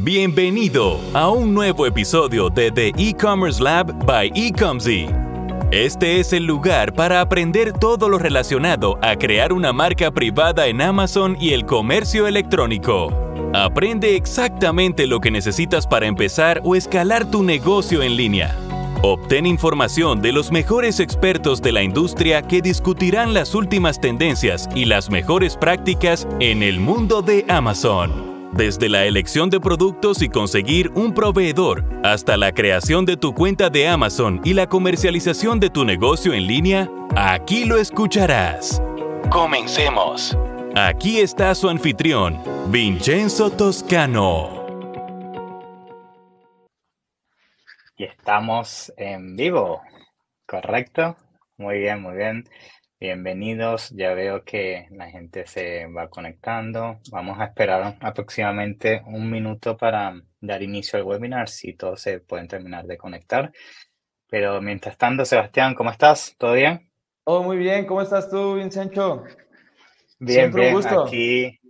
Bienvenido a un nuevo episodio de The E-Commerce Lab by Ecomzy. Este es el lugar para aprender todo lo relacionado a crear una marca privada en Amazon y el comercio electrónico. Aprende exactamente lo que necesitas para empezar o escalar tu negocio en línea. Obtén información de los mejores expertos de la industria que discutirán las últimas tendencias y las mejores prácticas en el mundo de Amazon. Desde la elección de productos y conseguir un proveedor hasta la creación de tu cuenta de Amazon y la comercialización de tu negocio en línea, aquí lo escucharás. Comencemos. Aquí está su anfitrión, Vincenzo Toscano. Y estamos en vivo, ¿correcto? Muy bien, muy bien. Bienvenidos. Ya veo que la gente se va conectando. Vamos a esperar aproximadamente un minuto para dar inicio al webinar, si todos se pueden terminar de conectar. Pero mientras tanto, Sebastián, ¿cómo estás? ¿Todo bien? Todo muy bien. ¿Cómo estás tú, Vincenzo? Bien, bien. Aquí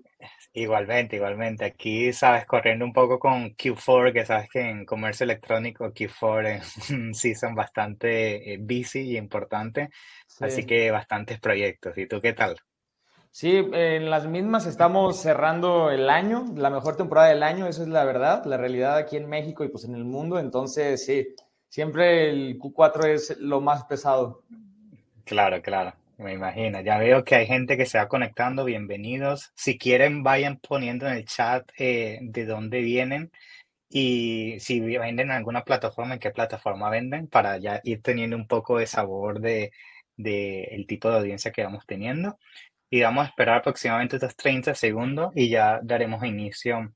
Igualmente, igualmente. Aquí, sabes, corriendo un poco con Q4, que sabes que en comercio electrónico Q4 es un season bastante eh, busy y importante, así que bastantes proyectos. ¿Y tú qué tal? Sí, en las mismas estamos cerrando el año, la mejor temporada del año, eso es la verdad, la realidad aquí en México y pues en el mundo, entonces sí, siempre el Q4 es lo más pesado. Claro, claro. Me imagino, ya veo que hay gente que se va conectando, bienvenidos. Si quieren, vayan poniendo en el chat eh, de dónde vienen y si venden en alguna plataforma, en qué plataforma venden, para ya ir teniendo un poco de sabor de, de el tipo de audiencia que vamos teniendo. Y vamos a esperar aproximadamente estos 30 segundos y ya daremos inicio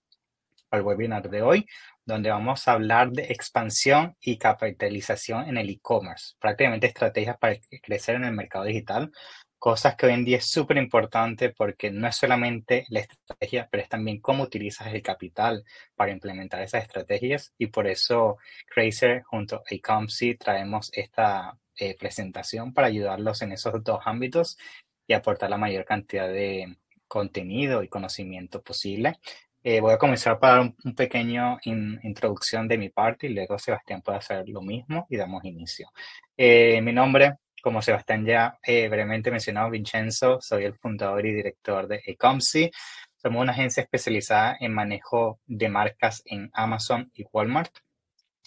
al webinar de hoy donde vamos a hablar de expansión y capitalización en el e-commerce, prácticamente estrategias para crecer en el mercado digital, cosas que hoy en día es súper importante porque no es solamente la estrategia, pero es también cómo utilizas el capital para implementar esas estrategias. Y por eso Crazer junto a Ecomcy traemos esta eh, presentación para ayudarlos en esos dos ámbitos y aportar la mayor cantidad de contenido y conocimiento posible. Eh, voy a comenzar para dar un, pequeño introducción de mi parte y luego Sebastián puede hacer lo mismo y damos inicio. Eh, mi nombre, como Sebastián ya eh, brevemente mencionado, Vincenzo, soy el fundador y director de Ecomsi. Somos una agencia especializada en manejo de marcas en Amazon y Walmart.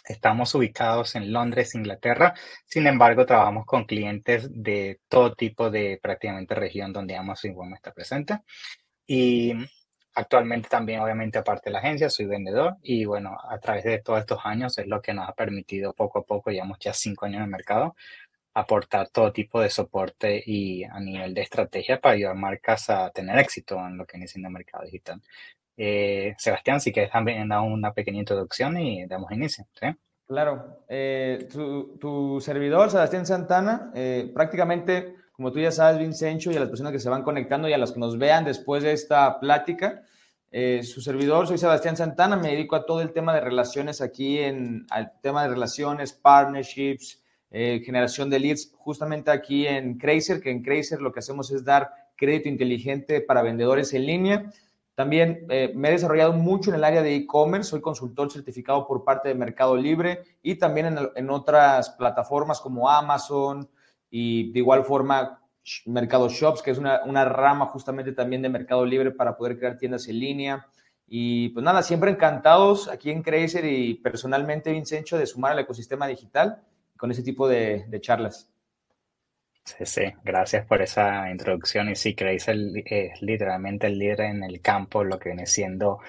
Estamos ubicados en Londres, Inglaterra. Sin embargo, trabajamos con clientes de todo tipo de prácticamente región donde Amazon Walmart está presente. Y Actualmente también, obviamente, aparte de la agencia, soy vendedor y bueno, a través de todos estos años es lo que nos ha permitido poco a poco, llevamos ya cinco años en el mercado, aportar todo tipo de soporte y a nivel de estrategia para ayudar marcas a tener éxito en lo que siendo el mercado digital. Eh, Sebastián, si quieres también dar una pequeña introducción y damos inicio. Claro, eh, tu, servidor, Sebastián Santana, eh, prácticamente como tú ya sabes, Vincencho, y a las personas que se van conectando y a los que nos vean después de esta plática, su servidor, soy Sebastián Santana, me dedico a todo el tema de relaciones aquí, en, al tema de relaciones, partnerships, generación de leads, justamente aquí en Crazer, que en Crazer lo que hacemos es dar crédito inteligente para vendedores en línea. También eh, me he desarrollado mucho en el área de e-commerce, soy consultor certificado por parte de Mercado Libre y también en, en otras plataformas como Amazon, y de igual forma Mercado Shops, que es una, una, rama justamente también de Mercado Libre para poder crear tiendas en línea. Y pues nada, siempre encantados aquí en Crazer y personalmente, Vincencho, de sumar al ecosistema digital con ese tipo de, de charlas. Sí, sí, gracias por esa introducción. Y sí, Crazer es literalmente el líder en el campo, lo que viene siendo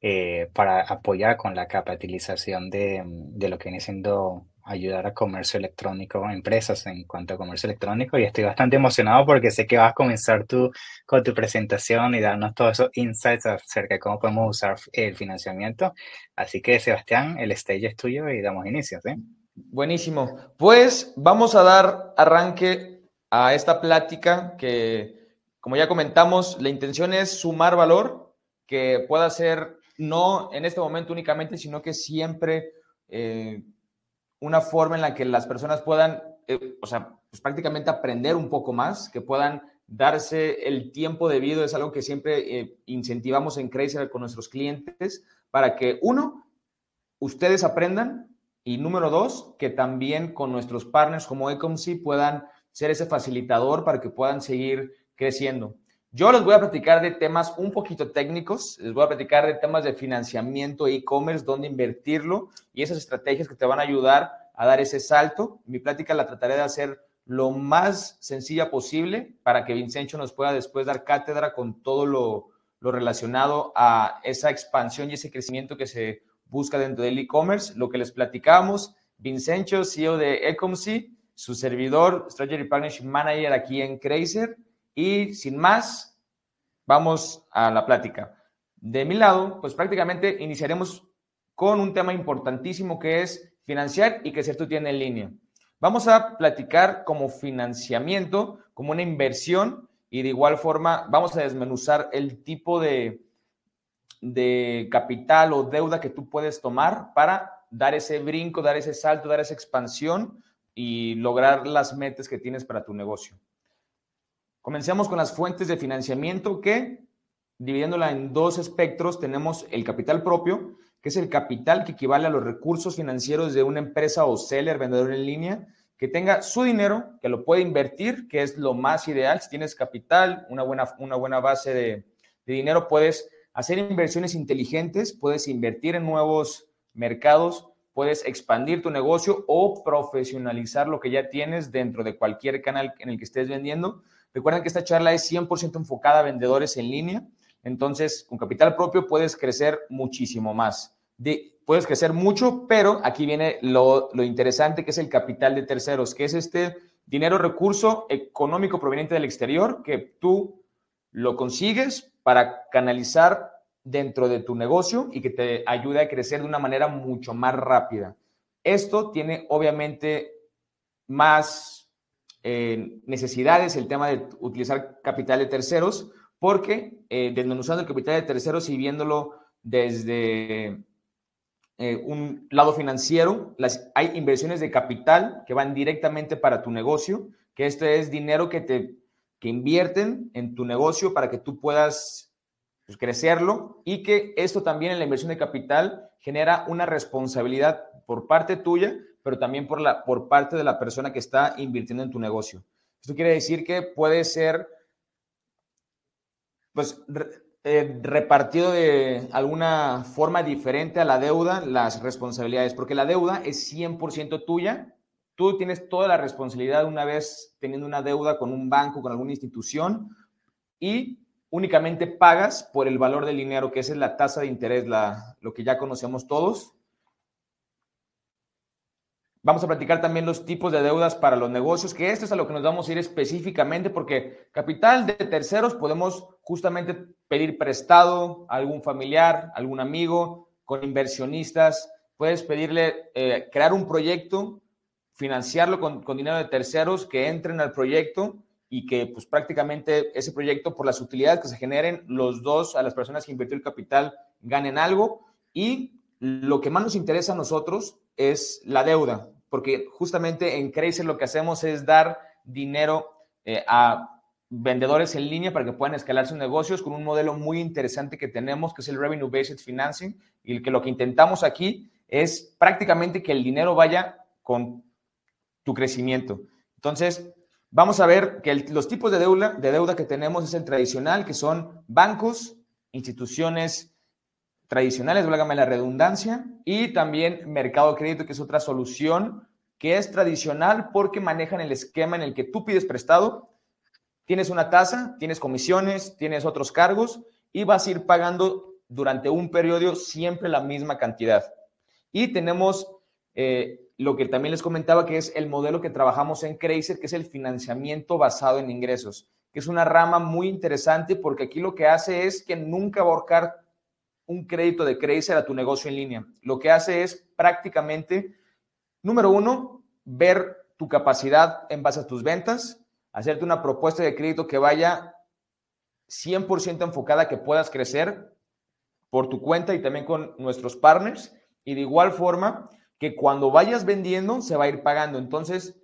eh, para apoyar con la capitalización de, de lo que viene siendo ayudar a comercio electrónico, empresas en cuanto a comercio electrónico y estoy bastante emocionado porque sé que vas a comenzar tú con tu presentación y darnos todos esos insights acerca de cómo podemos usar el financiamiento. Así que Sebastián, el stage es tuyo y damos inicio. ¿sí? Buenísimo. Pues vamos a dar arranque a esta plática que, como ya comentamos, la intención es sumar valor que pueda ser no en este momento únicamente, sino que siempre... Eh, una forma en la que las personas puedan, eh, o sea, pues prácticamente aprender un poco más, que puedan darse el tiempo debido, es algo que siempre eh, incentivamos en Crazy con nuestros clientes para que, uno, ustedes aprendan y número dos, que también con nuestros partners como Ecomc puedan ser ese facilitador para que puedan seguir creciendo. Yo les voy a platicar de temas un poquito técnicos, les voy a platicar de temas de financiamiento e-commerce, dónde invertirlo y esas estrategias que te van a ayudar a dar ese salto. Mi plática la trataré de hacer lo más sencilla posible para que Vincencho nos pueda después dar cátedra con todo lo, lo relacionado a esa expansión y ese crecimiento que se busca dentro del e-commerce. Lo que les platicamos, Vincencho, CEO de Ecomc, su servidor, Strategy Partnership Manager aquí en Crazer. Y sin más, vamos a la plática. De mi lado, pues prácticamente iniciaremos con un tema importantísimo que es financiar y crecer tu tienda en línea. Vamos a platicar como financiamiento, como una inversión y de igual forma vamos a desmenuzar el tipo de, de capital o deuda que tú puedes tomar para dar ese brinco, dar ese salto, dar esa expansión y lograr las metas que tienes para tu negocio. Comencemos con las fuentes de financiamiento que, dividiéndola en dos espectros, tenemos el capital propio, que es el capital que equivale a los recursos financieros de una empresa o seller, vendedor en línea, que tenga su dinero, que lo puede invertir, que es lo más ideal. Si tienes capital, una buena, una buena base de, de dinero, puedes hacer inversiones inteligentes, puedes invertir en nuevos mercados, puedes expandir tu negocio o profesionalizar lo que ya tienes dentro de cualquier canal en el que estés vendiendo. Recuerden que esta charla es 100% enfocada a vendedores en línea, entonces con capital propio puedes crecer muchísimo más. puedes crecer mucho, pero aquí viene lo, lo interesante que es el capital de terceros, que es este dinero recurso económico proveniente del exterior que tú lo consigues para canalizar dentro de tu negocio y que te ayude a crecer de una manera mucho más rápida. Esto tiene obviamente más eh, necesidades, el tema de utilizar capital de terceros, porque eh, desmenuzando el capital de terceros y viéndolo desde eh, un lado financiero, hay inversiones de capital que van directamente para tu negocio, que esto es dinero que te que invierten en tu negocio para que tú puedas pues, crecerlo y que esto también en la inversión de capital genera una responsabilidad por parte tuya pero también por, la, por parte de la persona que está invirtiendo en tu negocio. Esto quiere decir que puede ser pues, eh, repartido de alguna forma diferente a la deuda las responsabilidades, porque la deuda es 100% tuya. Tú tienes toda la responsabilidad una vez teniendo una deuda con un banco, con alguna institución, y únicamente pagas por el valor del dinero, que esa es la tasa de interés, la, lo que ya conocemos todos. Vamos a platicar también los tipos de deudas para los negocios, que esto es a lo que nos vamos a ir específicamente, porque capital de terceros podemos justamente pedir prestado a algún familiar, algún amigo, con inversionistas. Puedes pedirle eh, crear un proyecto, financiarlo con, con, dinero de terceros que entren al proyecto y que pues prácticamente ese proyecto por las utilidades que se generen, los dos, a las personas que invirtió el capital, ganen algo. Y lo que más nos interesa a nosotros es la deuda porque justamente en Crazy lo que hacemos es dar dinero eh, a vendedores en línea para que puedan escalar sus negocios con un modelo muy interesante que tenemos, que es el Revenue Based Financing, y que lo que intentamos aquí es prácticamente que el dinero vaya con tu crecimiento. Entonces, vamos a ver que los tipos de deuda, de deuda que tenemos es el tradicional, que son bancos, instituciones tradicionales, válgame la redundancia, y también mercado de crédito, que es otra solución que es tradicional porque manejan el esquema en el que tú pides prestado, tienes una tasa, tienes comisiones, tienes otros cargos y vas a ir pagando durante un periodo siempre la misma cantidad. Y tenemos eh, lo que también les comentaba, que es el modelo que trabajamos en Crazer, que es el financiamiento basado en ingresos, que es una rama muy interesante porque aquí lo que hace es que nunca va a ahorcar un crédito de Crazer a tu negocio en línea. Lo que hace es prácticamente, número uno, ver tu capacidad en base a tus ventas, hacerte una propuesta de crédito que vaya 100% enfocada que puedas crecer por tu cuenta y también con nuestros partners. Y de igual forma que cuando vayas vendiendo se va a ir pagando. Entonces,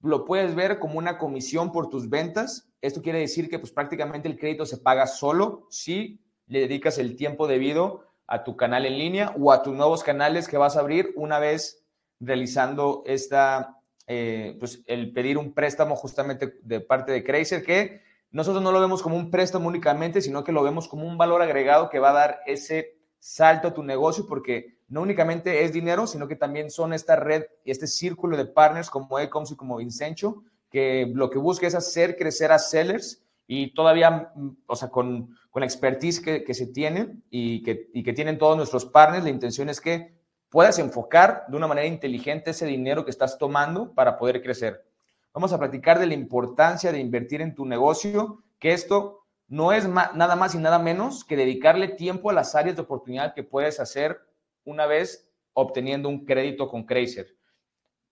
lo puedes ver como una comisión por tus ventas Esto quiere decir que pues prácticamente el crédito se paga solo si le dedicas el tiempo debido a tu canal en línea o a tus nuevos canales que vas a abrir una vez realizando esta, eh, pues el pedir un préstamo justamente de parte de Crazer, que nosotros no lo vemos como un préstamo únicamente, sino que lo vemos como un valor agregado que va a dar ese salto a tu negocio, porque no únicamente es dinero, sino que también son esta red y este círculo de partners como Ecoms y como Incencho, que lo que busca es hacer crecer a sellers y todavía, o sea, con, con la expertise que, que se tiene y que, y que tienen todos nuestros partners, la intención es que puedas enfocar de una manera inteligente ese dinero que estás tomando para poder crecer. Vamos a platicar de la importancia de invertir en tu negocio, que esto no es nada más y nada menos que dedicarle tiempo a las áreas de oportunidad que puedes hacer una vez obteniendo un crédito con Crazer.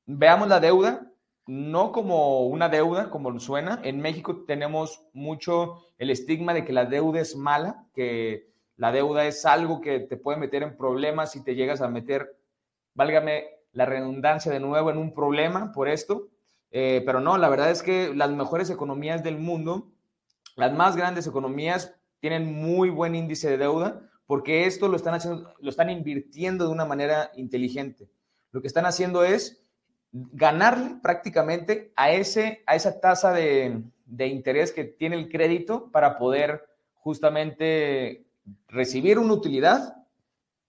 Veamos la deuda, no como una deuda, como suena. En México tenemos mucho el estigma de que la deuda es mala, que la deuda es algo que te puede meter en problemas si te llegas a meter, válgame la redundancia de nuevo, en un problema por esto. Eh, pero no, la verdad es que las mejores economías del mundo, las más grandes economías, tienen muy buen índice de deuda porque esto lo están haciendo, lo están invirtiendo de una manera inteligente. Lo que están haciendo es ganarle prácticamente a, ese, a esa tasa de, de interés que tiene el crédito para poder justamente recibir una utilidad,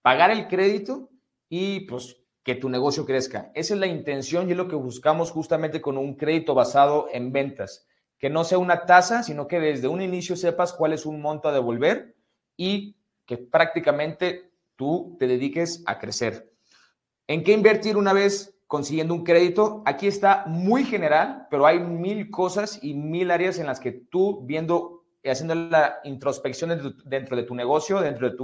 pagar el crédito y pues que tu negocio crezca. Esa es la intención y es lo que buscamos justamente con un crédito basado en ventas. Que no sea una tasa, sino que desde un inicio sepas cuál es un monto a devolver y que prácticamente tú te dediques a crecer. ¿En qué invertir una vez consiguiendo un crédito? Aquí está muy general, pero hay mil cosas y mil áreas en las que tú viendo y haciendo la introspección dentro de tu, negocio, dentro de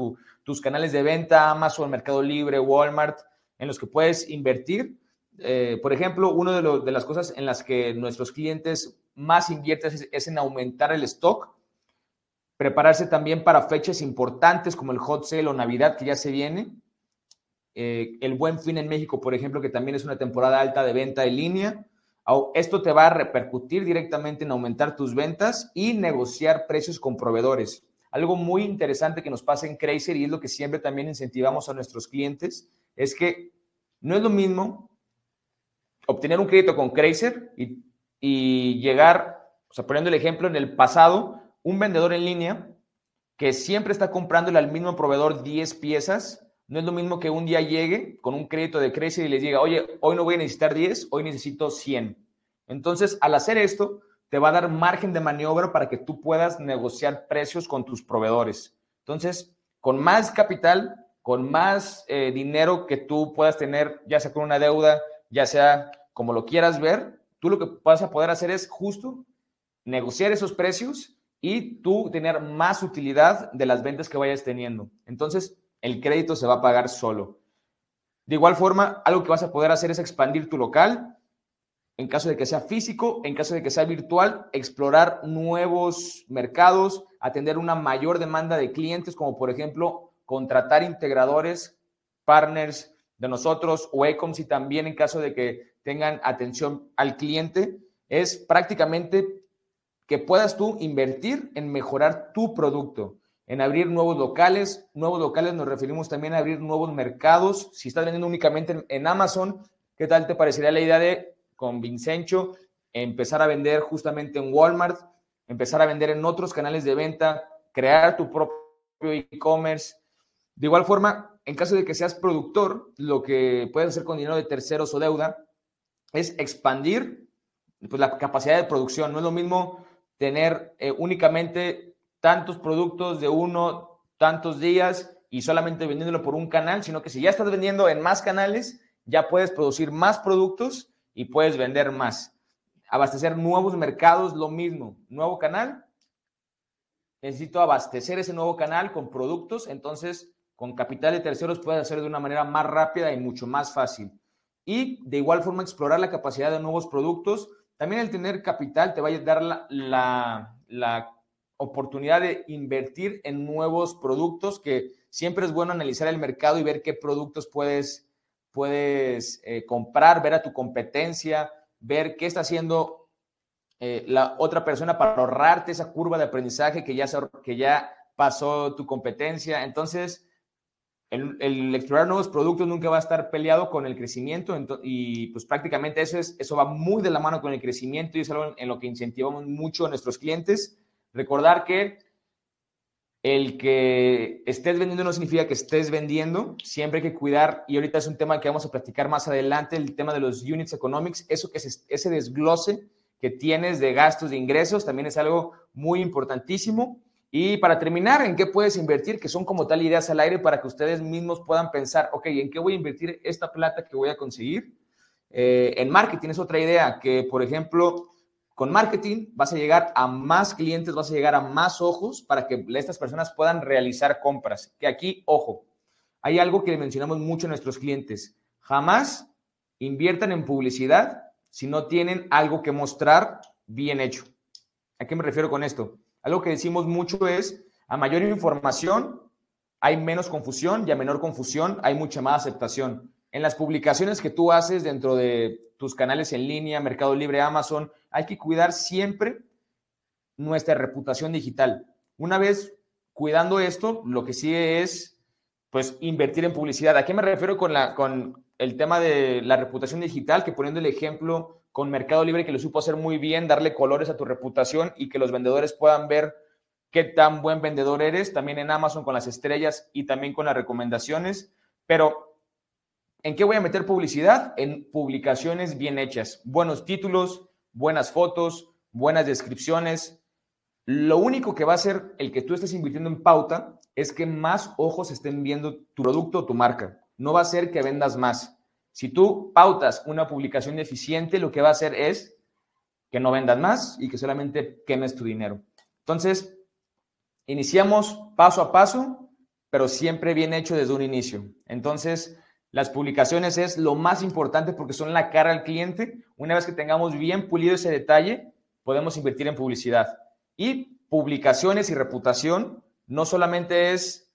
tus canales de venta, Amazon, Mercado Libre, Walmart, en los que puedes invertir. Eh, por ejemplo, una de, las cosas en las que nuestros clientes más invierten es, en aumentar el stock, prepararse también para fechas importantes como el hot sale o Navidad que ya se viene, eh, el buen fin en México, por ejemplo, que también es una temporada alta de venta en línea. Esto te va a repercutir directamente en aumentar tus ventas y negociar precios con proveedores. Algo muy interesante que nos pasa en Crazy y es lo que siempre también incentivamos a nuestros clientes es que no es lo mismo obtener un crédito con Crazer y, y llegar, o sea, poniendo el ejemplo, en el pasado, un vendedor en línea que siempre está comprándole al mismo proveedor 10 piezas, no es lo mismo que un día llegue con un crédito de Crazer y les diga, oye, hoy no voy a necesitar 10, hoy necesito 100. Entonces, al hacer esto, te va a dar margen de maniobra para que tú puedas negociar precios con tus proveedores. Entonces, con más capital, con más eh, dinero que tú puedas tener, ya sea con una deuda, ya sea como lo quieras ver, tú lo que vas a poder hacer es justo negociar esos precios y tú tener más utilidad de las ventas que vayas teniendo. Entonces, el crédito se va a pagar solo. De igual forma, algo que vas a poder hacer es expandir tu local, en caso de que sea físico, en caso de que sea virtual, explorar nuevos mercados, atender una mayor demanda de clientes, como por ejemplo contratar integradores, partners de nosotros o ECOMS y también en caso de que tengan atención al cliente, es prácticamente que puedas tú invertir en mejorar tu producto, en abrir nuevos locales. Nuevos locales nos referimos también a abrir nuevos mercados. Si estás vendiendo únicamente en, Amazon, ¿qué tal te parecería la idea de, con Vincencho, empezar a vender justamente en Walmart, empezar a vender en otros canales de venta, crear tu propio e-commerce, de igual forma, en caso de que seas productor, lo que puedes hacer con dinero de terceros o deuda es expandir pues, la capacidad de producción. No es lo mismo tener eh, únicamente tantos productos de uno, tantos días y solamente vendiéndolo por un canal, sino que si ya estás vendiendo en más canales, ya puedes producir más productos y puedes vender más. Abastecer nuevos mercados, lo mismo. Nuevo canal, necesito abastecer ese nuevo canal con productos, entonces con capital de terceros puedes hacerlo de una manera más rápida y mucho más fácil. Y de igual forma explorar la capacidad de nuevos productos. También el tener capital te va a dar la, la, oportunidad de invertir en nuevos productos, que siempre es bueno analizar el mercado y ver qué productos puedes, puedes eh, comprar, ver a tu competencia, ver qué está haciendo eh, la otra persona para ahorrarte esa curva de aprendizaje que ya, que ya pasó tu competencia. Entonces, el, explorar nuevos productos nunca va a estar peleado con el crecimiento y pues prácticamente eso, es, eso va muy de la mano con el crecimiento y es algo en lo que incentivamos mucho a nuestros clientes. Recordar que el que estés vendiendo no significa que estés vendiendo, siempre hay que cuidar, y ahorita es un tema que vamos a platicar más adelante, el tema de los units economics, eso que es ese desglose que tienes de gastos, de ingresos, también es algo muy importantísimo. Y para terminar, ¿en qué puedes invertir? Que son como tal ideas al aire para que ustedes mismos puedan pensar, ok, ¿en qué voy a invertir esta plata que voy a conseguir? Eh, en marketing es otra idea, que por ejemplo, con marketing vas a llegar a más clientes, vas a llegar a más ojos para que estas personas puedan realizar compras. Que aquí, ojo, hay algo que mencionamos mucho a nuestros clientes. Jamás inviertan en publicidad si no tienen algo que mostrar bien hecho. ¿A qué me refiero con esto? Algo que decimos mucho es, a mayor información hay menos confusión y a menor confusión hay mucha más aceptación. En las publicaciones que tú haces dentro de tus canales en línea, Mercado Libre, Amazon, hay que cuidar siempre nuestra reputación digital. Una vez cuidando esto, lo que sigue es pues invertir en publicidad. ¿A qué me refiero con, la, con el tema de la reputación digital? Que poniendo el ejemplo con Mercado Libre que lo supo hacer muy bien, darle colores a tu reputación y que los vendedores puedan ver qué tan buen vendedor eres, también en Amazon con las estrellas y también con las recomendaciones. Pero, ¿en qué voy a meter publicidad? En publicaciones bien hechas, buenos títulos, buenas fotos, buenas descripciones. Lo único que va a hacer el que tú estés invirtiendo en pauta es que más ojos estén viendo tu producto o tu marca. No va a ser que vendas más. Si tú pautas una publicación eficiente, lo que va a hacer es que no vendas más y que solamente quemes tu dinero. Entonces, iniciamos paso a paso, pero siempre bien hecho desde un inicio. Entonces, las publicaciones es lo más importante porque son la cara al cliente. Una vez que tengamos bien pulido ese detalle, podemos invertir en publicidad. Y publicaciones y reputación no solamente es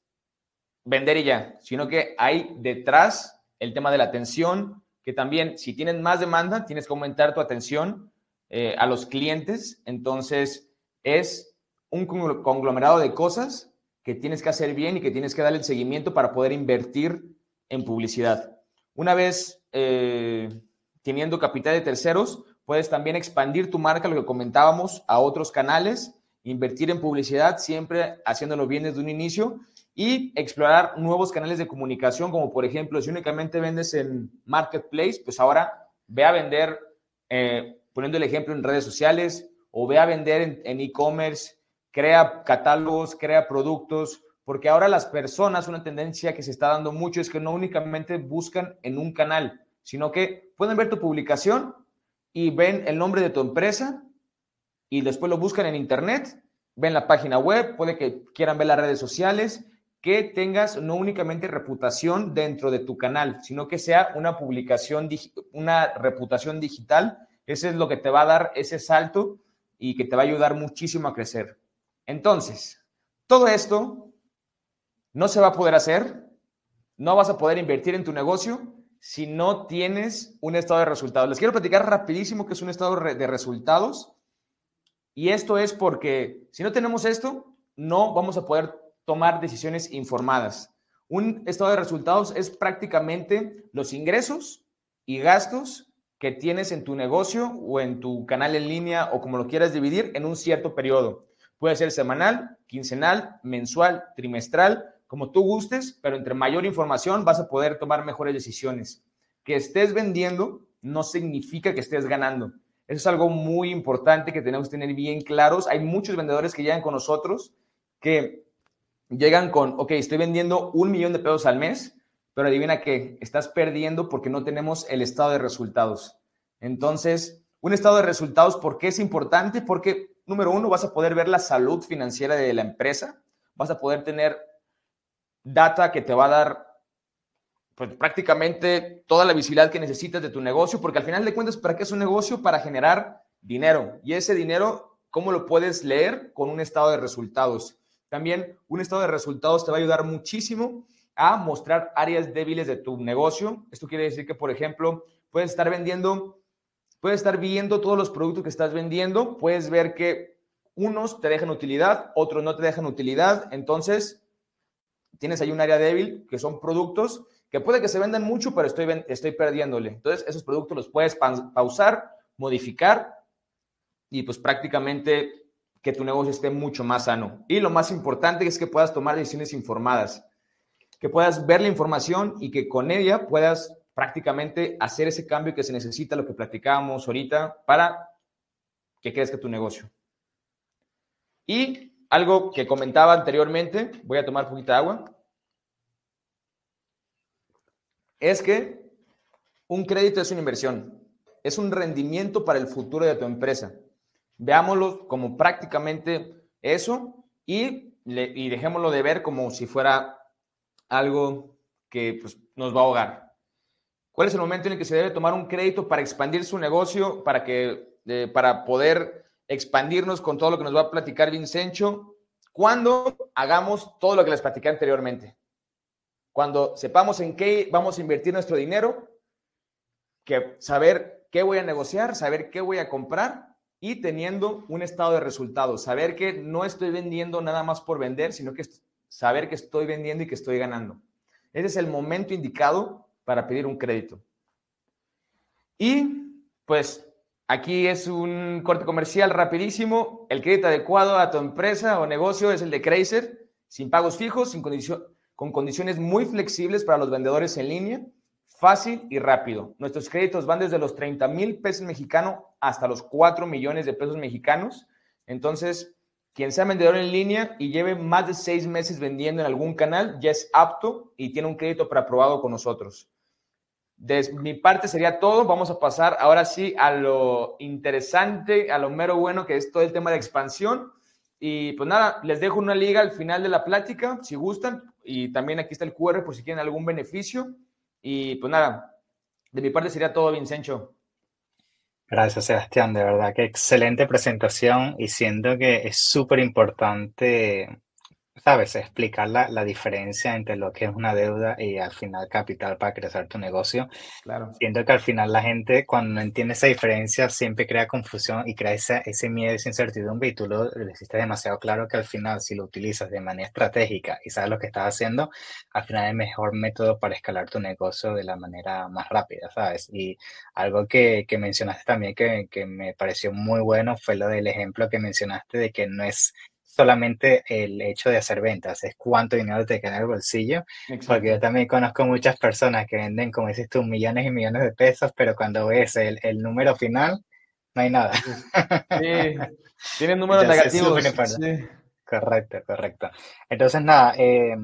vender y ya, sino que hay detrás el tema de la atención, que también si tienen más demanda, tienes que aumentar tu atención eh, a los clientes. Entonces, es un conglomerado de cosas que tienes que hacer bien y que tienes que darle el seguimiento para poder invertir en publicidad. Una vez eh, teniendo capital de terceros, puedes también expandir tu marca, lo que comentábamos, a otros canales, invertir en publicidad, siempre haciéndolo bien desde un inicio y explorar nuevos canales de comunicación, como por ejemplo, si únicamente vendes en Marketplace, pues ahora ve a vender, eh, poniendo el ejemplo en redes sociales, o ve a vender en e-commerce, crea catálogos, crea productos, porque ahora las personas, una tendencia que se está dando mucho es que no únicamente buscan en un canal, sino que pueden ver tu publicación y ven el nombre de tu empresa y después lo buscan en internet, ven la página web, puede que quieran ver las redes sociales que tengas no únicamente reputación dentro de tu canal, sino que sea una publicación, una reputación digital. Ese es lo que te va a dar ese salto y que te va a ayudar muchísimo a crecer. Entonces, todo esto no se va a poder hacer, no vas a poder invertir en tu negocio si no tienes un estado de resultados. Les quiero platicar rapidísimo que es un estado de resultados. Y esto es porque si no tenemos esto, no vamos a poder tomar decisiones informadas. Un estado de resultados es prácticamente los ingresos y gastos que tienes en tu negocio o en tu canal en línea o como lo quieras dividir en un cierto periodo. Puede ser semanal, quincenal, mensual, trimestral, como tú gustes, pero entre mayor información vas a poder tomar mejores decisiones. Que estés vendiendo no significa que estés ganando. Eso es algo muy importante que tenemos que tener bien claros. Hay muchos vendedores que llegan con nosotros que llegan con, ok, estoy vendiendo un millón de pesos al mes, pero adivina qué, estás perdiendo porque no tenemos el estado de resultados. Entonces, un estado de resultados, ¿por qué es importante? Porque, número uno, vas a poder ver la salud financiera de la empresa, vas a poder tener data que te va a dar pues, prácticamente toda la visibilidad que necesitas de tu negocio, porque al final de cuentas, ¿para qué es un negocio? Para generar dinero. Y ese dinero, ¿cómo lo puedes leer? Con un estado de resultados. También un estado de resultados te va a ayudar muchísimo a mostrar áreas débiles de tu negocio. Esto quiere decir que, por ejemplo, puedes estar vendiendo puedes estar viendo todos los productos que estás vendiendo, puedes ver que unos te dejan utilidad, otros no te dejan utilidad, entonces tienes ahí un área débil que son productos que puede que se vendan mucho, pero estoy, estoy perdiéndole. Entonces, esos productos los puedes pausar, modificar y pues prácticamente que tu negocio esté mucho más sano. Y lo más importante es que puedas tomar decisiones informadas, que puedas ver la información y que con ella puedas prácticamente hacer ese cambio que se necesita, lo que platicábamos ahorita, para que crezca tu negocio. Y algo que comentaba anteriormente, voy a tomar un poquito de agua, es que un crédito es una inversión, es un rendimiento para el futuro de tu empresa. Veámoslo como prácticamente eso y, y dejémoslo de ver como si fuera algo que pues, nos va a ahogar. ¿Cuál es el momento en el que se debe tomar un crédito para expandir su negocio, para, que, eh, para poder expandirnos con todo lo que nos va a platicar Vincencho? Cuando hagamos todo lo que les platicé anteriormente. Cuando sepamos en qué vamos a invertir nuestro dinero, que saber qué voy a negociar, saber qué voy a comprar y teniendo un estado de resultados, saber que no estoy vendiendo nada más por vender, sino que saber que estoy vendiendo y que estoy ganando. Ese es el momento indicado para pedir un crédito. Y pues aquí es un corte comercial rapidísimo. El crédito adecuado a tu empresa o negocio es el de Crazer, sin pagos fijos, sin con condiciones muy flexibles para los vendedores en línea fácil y rápido. Nuestros créditos van desde los 30 mil pesos mexicanos hasta los 4 millones de pesos mexicanos. Entonces, quien sea vendedor en línea y lleve más de seis meses vendiendo en algún canal, ya es apto y tiene un crédito preaprobado con nosotros. De mi parte sería todo. Vamos a pasar ahora sí a lo interesante, a lo mero bueno, que es todo el tema de expansión. Y pues nada, les dejo una liga al final de la plática, si gustan. Y también aquí está el QR por si quieren algún beneficio. Y pues nada, de mi parte sería todo, Vincencho. Gracias, Sebastián. De verdad, qué excelente presentación y siento que es súper importante sabes, explicar la, la, diferencia entre lo que es una deuda y al final capital para crecer tu negocio. Claro. Siento que al final la gente cuando no entiende esa diferencia siempre crea confusión y crea ese, ese miedo, esa incertidumbre y tú lo, lo hiciste demasiado claro que al final si lo utilizas de manera estratégica y sabes lo que estás haciendo, al final es el mejor método para escalar tu negocio de la manera más rápida, ¿sabes? Y algo que, que mencionaste también que, que me pareció muy bueno fue lo del ejemplo que mencionaste de que no es solamente el hecho de hacer ventas, es cuánto dinero te queda en el bolsillo. Porque yo también conozco muchas personas que venden, como dices tú, millones y millones de pesos, pero cuando ves el, el número final, no hay nada. Sí, tienen números negativos. Correcto, correcto. Entonces, nada, eh,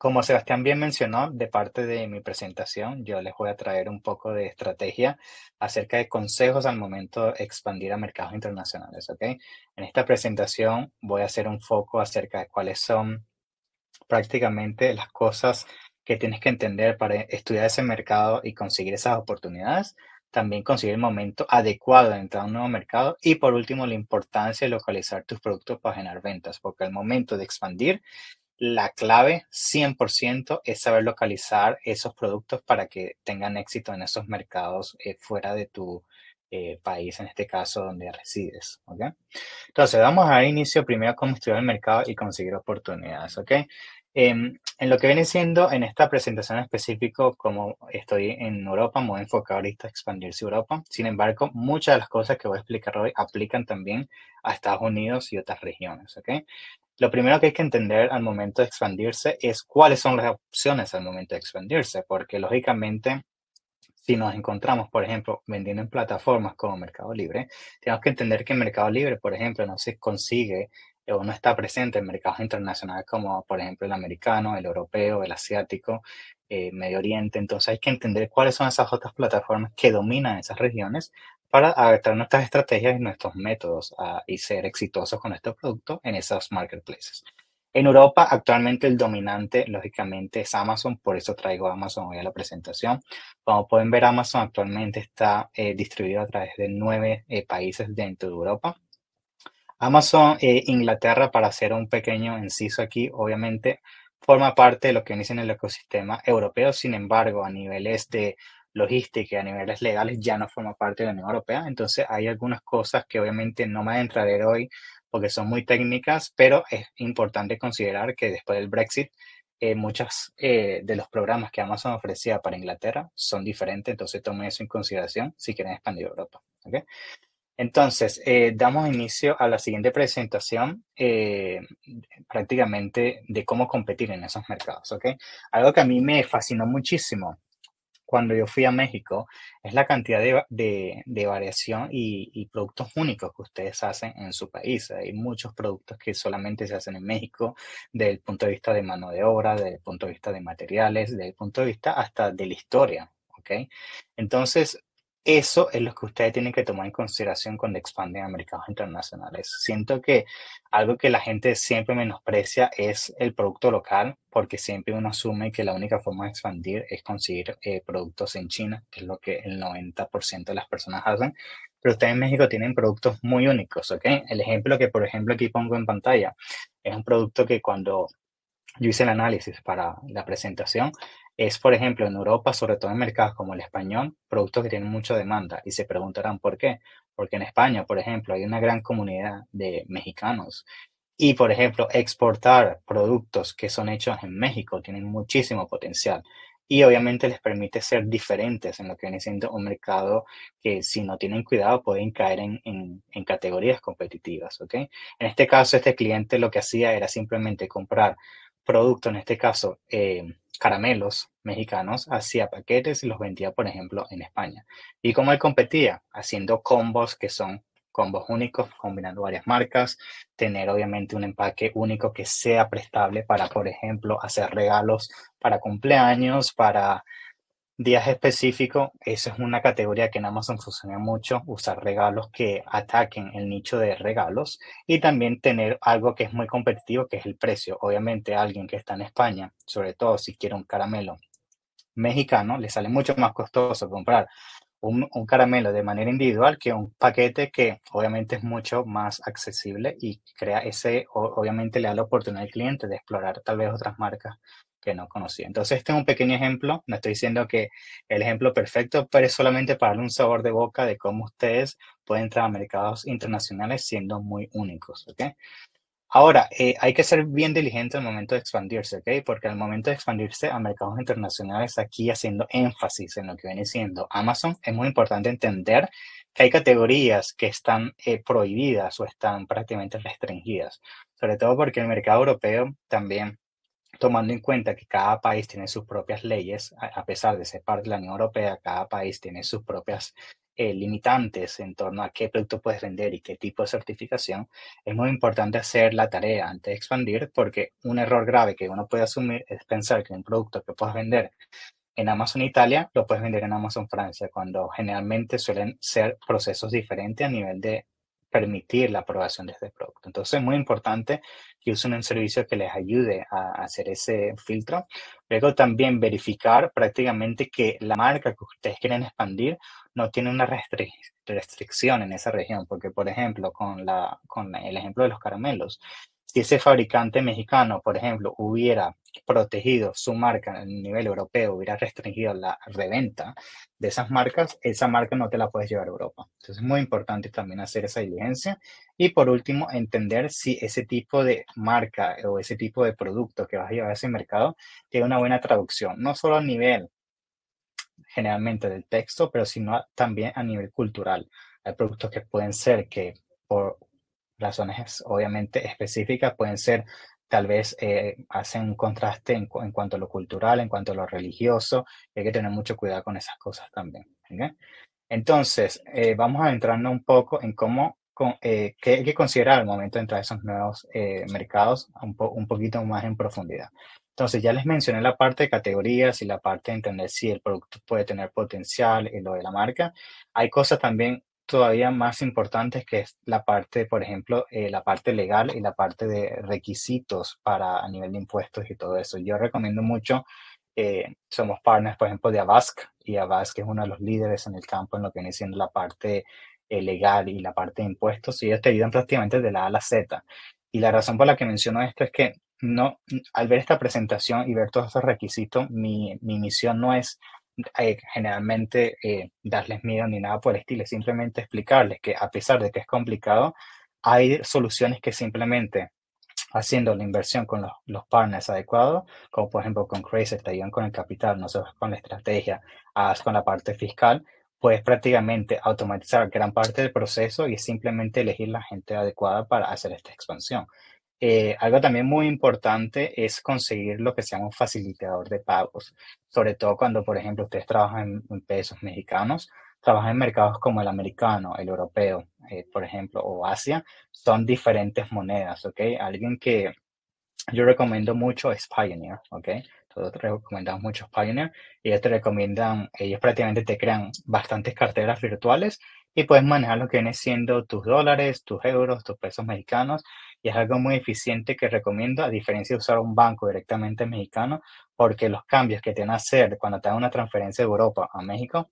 como Sebastián bien mencionó, de parte de mi presentación, yo les voy a traer un poco de estrategia acerca de consejos al momento de expandir a mercados internacionales, ¿ok? En esta presentación voy a hacer un foco acerca de cuáles son prácticamente las cosas que tienes que entender para estudiar ese mercado y conseguir esas oportunidades. También conseguir el momento adecuado de entrar a un nuevo mercado. Y por último, la importancia de localizar tus productos para generar ventas, porque al momento de expandir la clave 100% es saber localizar esos productos para que tengan éxito en esos mercados eh, fuera de tu eh, país, en este caso donde resides. Entonces, vamos a dar inicio primero a cómo estudiar el mercado y conseguir oportunidades. ¿okay? Em, en lo que viene siendo en esta presentación específico, como estoy en Europa, me voy a enfocar ahorita a expandirse Europa. Sin embargo, muchas de las cosas que voy a explicar hoy aplican también a Estados Unidos y otras regiones. ¿okay? Lo primero que hay que entender al momento de expandirse es cuáles son las opciones al momento de expandirse, porque lógicamente si nos encontramos, por ejemplo, vendiendo en plataformas como Mercado Libre, tenemos que entender que en Mercado Libre, por ejemplo, no se consigue o no está presente en mercados internacionales como, por ejemplo, el americano, el europeo, el asiático, eh, Medio Oriente. Entonces hay que entender cuáles son esas otras plataformas que dominan esas regiones para adaptar nuestras estrategias y nuestros métodos y ser exitosos con estos productos en esos marketplaces. En Europa, actualmente el dominante, lógicamente, es Amazon, por eso traigo Amazon hoy a la presentación. Como pueden ver, Amazon actualmente está eh, distribuido a través de nueve eh, países dentro de Europa. Amazon eh, Inglaterra, para hacer un pequeño inciso aquí, obviamente forma parte de lo que en el ecosistema europeo, sin embargo, a niveles de logística y a niveles legales ya no forma parte de la Unión Europea. Entonces hay algunas cosas que obviamente no me adentraré hoy porque son muy técnicas, pero es importante considerar que después del Brexit eh, muchos eh, de los programas que Amazon ofrecía para Inglaterra son diferentes, entonces tomen eso en consideración si quieren expandir Europa. Entonces, eh, damos inicio a la siguiente presentación eh, prácticamente de cómo competir en esos mercados. ¿okay? Algo que a mí me fascinó muchísimo cuando yo fui a México es la cantidad de, de, variación y, productos únicos que ustedes hacen en su país. Hay muchos productos que solamente se hacen en México desde el punto de vista de mano de obra, desde el punto de vista de materiales, desde el punto de vista hasta de la historia. ¿ok? Entonces, eso es lo que ustedes tienen que tomar en consideración cuando expanden a mercados internacionales. Siento que algo que la gente siempre menosprecia es el producto local, porque siempre uno asume que la única forma de expandir es conseguir eh, productos en China, que es lo que el 90% de las personas hacen. Pero ustedes en México tienen productos muy únicos, ¿ok? El ejemplo que, por ejemplo, aquí pongo en pantalla es un producto que cuando yo hice el análisis para la presentación, es, por ejemplo, en Europa, sobre todo en mercados como el español, productos que tienen mucha demanda y se preguntarán por qué. Porque en España, por ejemplo, hay una gran comunidad de mexicanos y, por ejemplo, exportar productos que son hechos en México tienen muchísimo potencial y obviamente les permite ser diferentes en lo que viene siendo un mercado que si no tienen cuidado pueden caer en, en, categorías competitivas, ¿ok? En este caso, este cliente lo que hacía era simplemente comprar productos, en este caso, eh, caramelos mexicanos, hacía paquetes y los vendía, por ejemplo, en España. ¿Y cómo él competía? Haciendo combos que son combos únicos, combinando varias marcas, tener obviamente un empaque único que sea prestable para, por ejemplo, hacer regalos para cumpleaños, para días específicos, esa es una categoría que en Amazon funciona mucho, usar regalos que ataquen el nicho de regalos y también tener algo que es muy competitivo, que es el precio. Obviamente alguien que está en España, sobre todo si quiere un caramelo mexicano, le sale mucho más costoso comprar un, un, caramelo de manera individual que un paquete que obviamente es mucho más accesible y crea ese, obviamente le da la oportunidad al cliente de explorar tal vez otras marcas que no conocía. Entonces, este es un pequeño ejemplo. No estoy diciendo que el ejemplo perfecto, pero es solamente para darle un sabor de boca de cómo ustedes pueden entrar a mercados internacionales siendo muy únicos. ¿ok? Ahora, eh, hay que ser bien diligente al momento de expandirse, ¿ok? Porque al momento de expandirse a mercados internacionales, aquí haciendo énfasis en lo que viene siendo Amazon, es muy importante entender que hay categorías que están eh, prohibidas o están prácticamente restringidas, sobre todo porque el mercado europeo también tomando en cuenta que cada país tiene sus propias leyes, a pesar de ser parte de la Unión Europea, cada país tiene sus propias eh, limitantes en torno a qué producto puedes vender y qué tipo de certificación, es muy importante hacer la tarea antes de expandir porque un error grave que uno puede asumir es pensar que un producto que puedes vender en Amazon Italia lo puedes vender en Amazon Francia, cuando generalmente suelen ser procesos diferentes a nivel de permitir la aprobación de este producto. Entonces es muy importante que usen un servicio que les ayude a hacer ese filtro. Luego también verificar prácticamente que la marca que ustedes quieren expandir no tiene una restricción en esa región, porque por ejemplo, con, la, con el ejemplo de los caramelos, si ese fabricante mexicano, por ejemplo, hubiera protegido su marca a nivel europeo, hubiera restringido la reventa de esas marcas, esa marca no te la puedes llevar a Europa. Entonces es muy importante también hacer esa diligencia. Y por último, entender si ese tipo de marca o ese tipo de producto que vas a llevar a ese mercado tiene una buena traducción, no solo a nivel generalmente del texto, pero sino también a nivel cultural. Hay productos que pueden ser que por razones obviamente específicas pueden ser tal vez eh, hacen un contraste en, cuanto a lo cultural, en cuanto a lo religioso, y hay que tener mucho cuidado con esas cosas también. Entonces, eh, vamos a entrarnos un poco en cómo, eh, qué hay que considerar al momento de entrar a esos nuevos mercados un, un poquito más en profundidad. Entonces, ya les mencioné la parte de categorías y la parte de entender si el producto puede tener potencial y lo de la marca. Hay cosas también todavía más importantes que es la parte, por ejemplo, eh, la parte legal y la parte de requisitos para a nivel de impuestos y todo eso. Yo recomiendo mucho, eh, somos partners, por ejemplo, de Avask y Avask es uno de los líderes en el campo en lo que viene siendo la parte eh, legal y la parte de impuestos y ellos te ayudan prácticamente de la A a la Z. Y la razón por la que menciono esto es que no, al ver esta presentación y ver todos esos requisitos, mi, mi misión no es eh, generalmente eh, darles miedo ni nada por el estilo, simplemente explicarles que a pesar de que es complicado, hay soluciones que simplemente haciendo la inversión con los, partners adecuados, como por ejemplo con Crazy, te ayudan con el capital, nosotros con la estrategia, con la parte fiscal, puedes prácticamente automatizar gran parte del proceso y simplemente elegir la gente adecuada para hacer esta expansión. Eh, algo también muy importante es conseguir lo que se llama un facilitador de pagos, sobre todo cuando, por ejemplo, ustedes trabajan en, pesos mexicanos, trabajan en mercados como el americano, el europeo, eh, por ejemplo, o Asia, son diferentes monedas, ¿ok? Alguien que yo recomiendo mucho es Pioneer, ¿ok? Todos te recomendamos mucho Pioneer y ellos te recomiendan, ellos prácticamente te crean bastantes carteras virtuales y puedes manejar lo que viene siendo tus dólares, tus euros, tus pesos mexicanos y es algo muy eficiente que recomiendo, a diferencia de usar un banco directamente mexicano, porque los cambios que te van a hacer cuando te hagan una transferencia de Europa a México,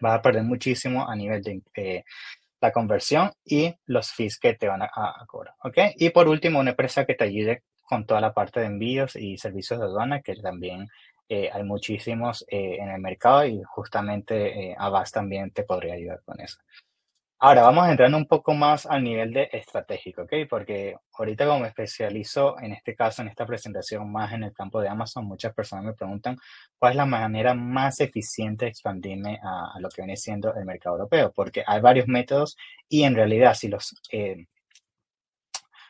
vas a perder muchísimo a nivel de eh, la conversión y los fees que te van a, cobrar. ¿ok? Y por último, una empresa que te ayude con toda la parte de envíos y servicios de aduana, que también eh, hay muchísimos eh, en el mercado y justamente Avast también te podría ayudar con eso. Ahora vamos entrando un poco más al nivel de estratégico, ¿ok? Porque ahorita como me especializo en este caso, en esta presentación más en el campo de Amazon, muchas personas me preguntan cuál es la manera más eficiente de expandirme a, lo que viene siendo el mercado europeo, porque hay varios métodos y en realidad si los eh,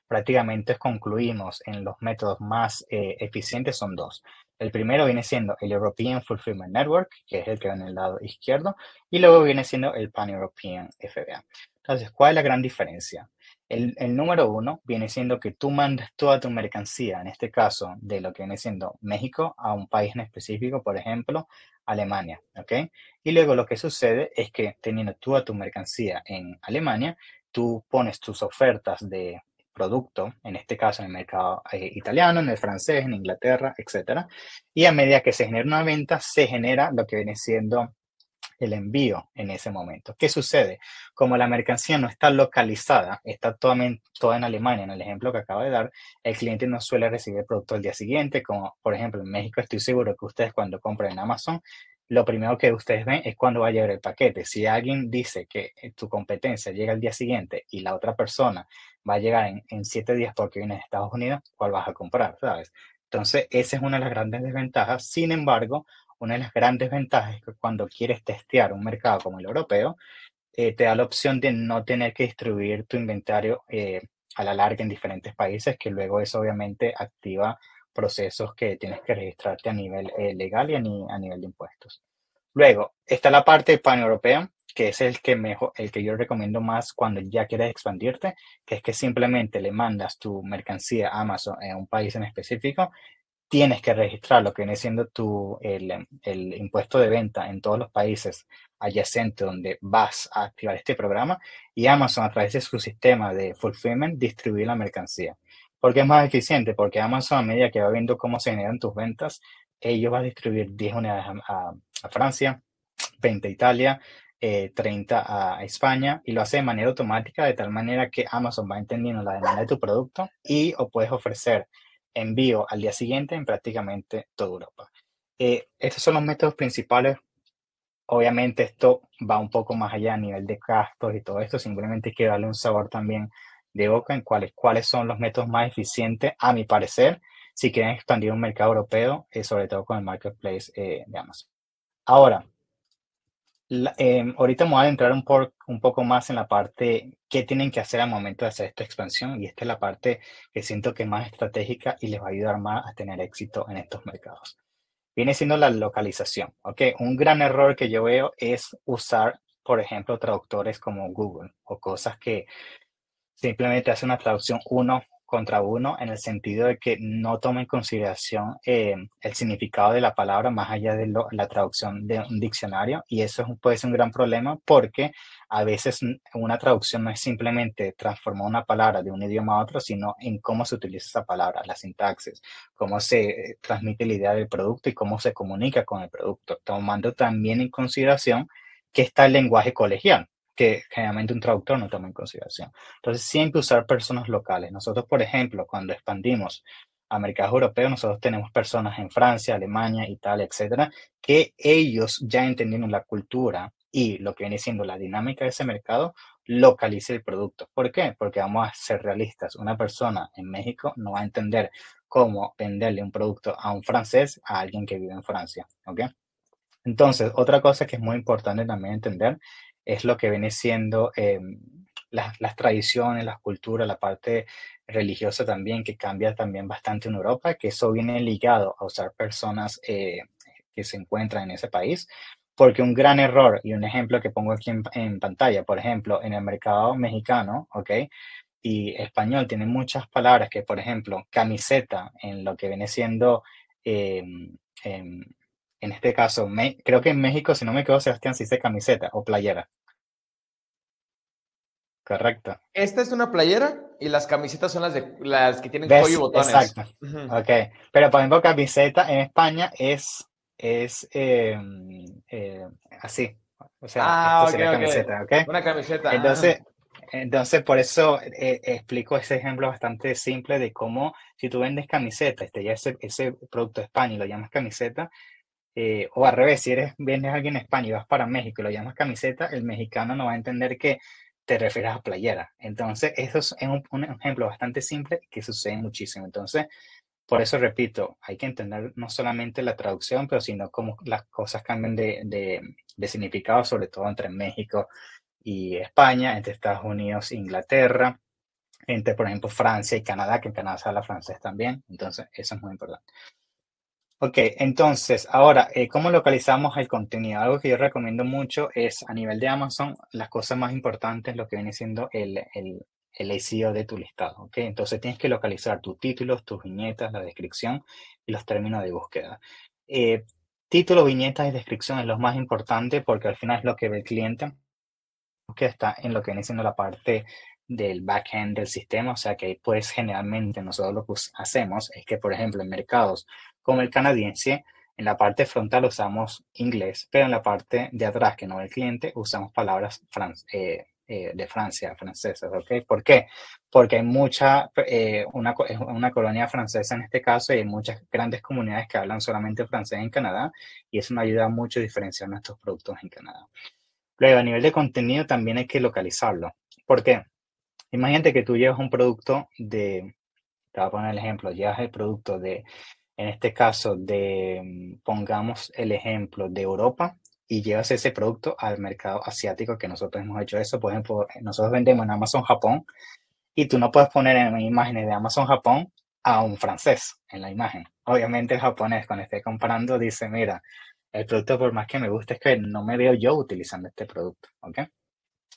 prácticamente concluimos en los métodos más eh, eficientes son dos. El primero viene siendo el European Fulfillment Network, que es el que va en el lado izquierdo, y luego viene siendo el Pan-European FBA. Entonces, ¿cuál es la gran diferencia? El, número uno viene siendo que tú mandas toda tu mercancía, en este caso de lo que viene siendo México, a un país en específico, por ejemplo, Alemania, ¿ok? Y luego lo que sucede es que teniendo toda tu mercancía en Alemania, tú pones tus ofertas de producto, en este caso en el mercado eh, italiano, en el francés, en Inglaterra, etc. Y a medida que se genera una venta, se genera lo que viene siendo el envío en ese momento. ¿Qué sucede? Como la mercancía no está localizada, está toda toda en Alemania, en el ejemplo que acabo de dar, el cliente no suele recibir producto al día siguiente, como por ejemplo en México estoy seguro que ustedes cuando compran en Amazon, lo primero que ustedes ven es cuándo va a llegar el paquete. Si alguien dice que eh, tu competencia llega al día siguiente y la otra persona va a llegar en, siete días porque viene de Estados Unidos, ¿cuál vas a comprar? ¿Sabes? Entonces, esa es una de las grandes desventajas. Sin embargo, una de las grandes ventajas es que cuando quieres testear un mercado como el europeo, eh, te da la opción de no tener que distribuir tu inventario eh, a la larga en diferentes países, que luego eso obviamente activa procesos que tienes que registrarte a nivel eh, legal y a, nivel de impuestos. Luego, está la parte pan-europea, que es el que, mejor, el que yo recomiendo más cuando ya quieres expandirte, que es que simplemente le mandas tu mercancía a Amazon en un país en específico, tienes que registrar lo que viene siendo tu, el, el impuesto de venta en todos los países adyacentes donde vas a activar este programa y Amazon a través de su sistema de fulfillment distribuir la mercancía. ¿Por qué es más eficiente? Porque Amazon, a medida que va viendo cómo se generan tus ventas, ellos va a distribuir 10 unidades a, Francia, 20 a Italia, 30 eh, a España y lo hace de manera automática de tal manera que Amazon va entendiendo la demanda de tu producto y o puedes ofrecer envío al día siguiente en prácticamente toda Europa. Eh, estos son los métodos principales. Obviamente esto va un poco más allá a nivel de gastos y todo esto. Simplemente hay que darle un sabor también de boca en cuáles, cuáles son los métodos más eficientes, a mi parecer, si quieren expandir un mercado europeo, eh, sobre todo con el marketplace eh, de Amazon. Ahora, em, ahorita me voy a entrar un, por, un poco más en la parte qué tienen que hacer al momento de hacer esta expansión y esta es la parte que siento que es más estratégica y les va a ayudar más a tener éxito en estos mercados. Viene siendo la localización, ¿ok? Un gran error que yo veo es usar, por ejemplo, traductores como Google o cosas que simplemente hace una traducción uno contra uno en el sentido de que no toma en consideración eh, el significado de la palabra más allá de la traducción de un diccionario. Y eso puede ser un gran problema porque a veces una traducción no es simplemente transformar una palabra de un idioma a otro, sino en cómo se utiliza esa palabra, la sintaxis, cómo se eh, transmite la idea del producto y cómo se comunica con el producto, tomando también en consideración que está el lenguaje colegial que generalmente un traductor no toma en consideración. Entonces, siempre usar personas locales. Nosotros, por ejemplo, cuando expandimos a mercados europeos, nosotros tenemos personas en Francia, Alemania, Italia, etcétera, que ellos ya entendieron la cultura y lo que viene siendo la dinámica de ese mercado, localice el producto. ¿Por qué? Porque vamos a ser realistas. Una persona en México no va a entender cómo venderle un producto a un francés a alguien que vive en Francia. ¿Ok? Entonces, otra cosa que es muy importante también entender es lo que viene siendo em, las, tradiciones, las culturas, la parte religiosa también, que cambia también bastante en Europa, que eso viene ligado a usar personas eh, que se encuentran en ese país. Porque un gran error, y un ejemplo que pongo aquí en, pantalla, por ejemplo, en el mercado mexicano, ¿ok? Y español tiene muchas palabras que, por ejemplo, camiseta, en lo que viene siendo, em, em, en este caso, creo que en México, si no me equivoco, Sebastián, se dice camiseta o playera. Correcto. Esta es una playera y las camisetas son las de las que tienen cuello y botones. Exacto. Ok. Pero por ejemplo, camiseta en España es, es em, eh, así. O sea, ah, camiseta, ¿ok? Una camiseta. Entonces, entonces por eso eh, explico ese ejemplo bastante simple de cómo si tú vendes camiseta, este, ya ese, ese producto de España y lo llamas camiseta, eh, o al revés, si eres, vendes a alguien en España y vas para México y lo llamas camiseta, el mexicano no va a entender que te refieres a playera. Entonces, eso es un, ejemplo bastante simple que sucede muchísimo. Entonces, por eso repito, hay que entender no solamente la traducción, pero sino cómo las cosas cambian de, de, significado, sobre todo entre México y España, entre Estados Unidos e Inglaterra, entre, por ejemplo, Francia y Canadá, que en Canadá se habla francés también. Entonces, eso es muy importante. Ok, entonces, ahora, eh, ¿cómo localizamos el contenido? Algo que yo recomiendo mucho es a nivel de Amazon, las cosas más importantes, lo que viene siendo el, el, el SEO de tu listado. Ok, entonces tienes que localizar tus títulos, tus viñetas, la descripción y los términos de búsqueda. Eh, título, viñetas y descripción es lo más importante porque al final es lo que ve el cliente, que está en lo que viene siendo la parte del backend del sistema, o sea que pues generalmente nosotros lo que hacemos es que, por ejemplo, en mercados como el canadiense, en la parte frontal usamos inglés, pero en la parte de atrás, que no el cliente, usamos palabras eh, eh, de Francia, francesas, ¿ok? ¿Por qué? Porque hay mucha, eh, una, una colonia francesa en este caso y hay muchas grandes comunidades que hablan solamente francés en Canadá y eso nos ayuda mucho a diferenciar nuestros productos en Canadá. Luego, a nivel de contenido también hay que localizarlo. ¿Por qué? Imagínate que tú llevas un producto de, te voy a poner el ejemplo, llevas el producto de, en este caso, de, mm, pongamos el ejemplo de Europa y llevas ese producto al mercado asiático, que nosotros hemos hecho eso. Por ejemplo, nosotros vendemos en Amazon Japón y tú no puedes poner en imágenes de Amazon Japón a un francés en la imagen. Obviamente el japonés cuando esté comprando dice, mira, el producto por más que me guste es que no me veo yo utilizando este producto, ¿ok?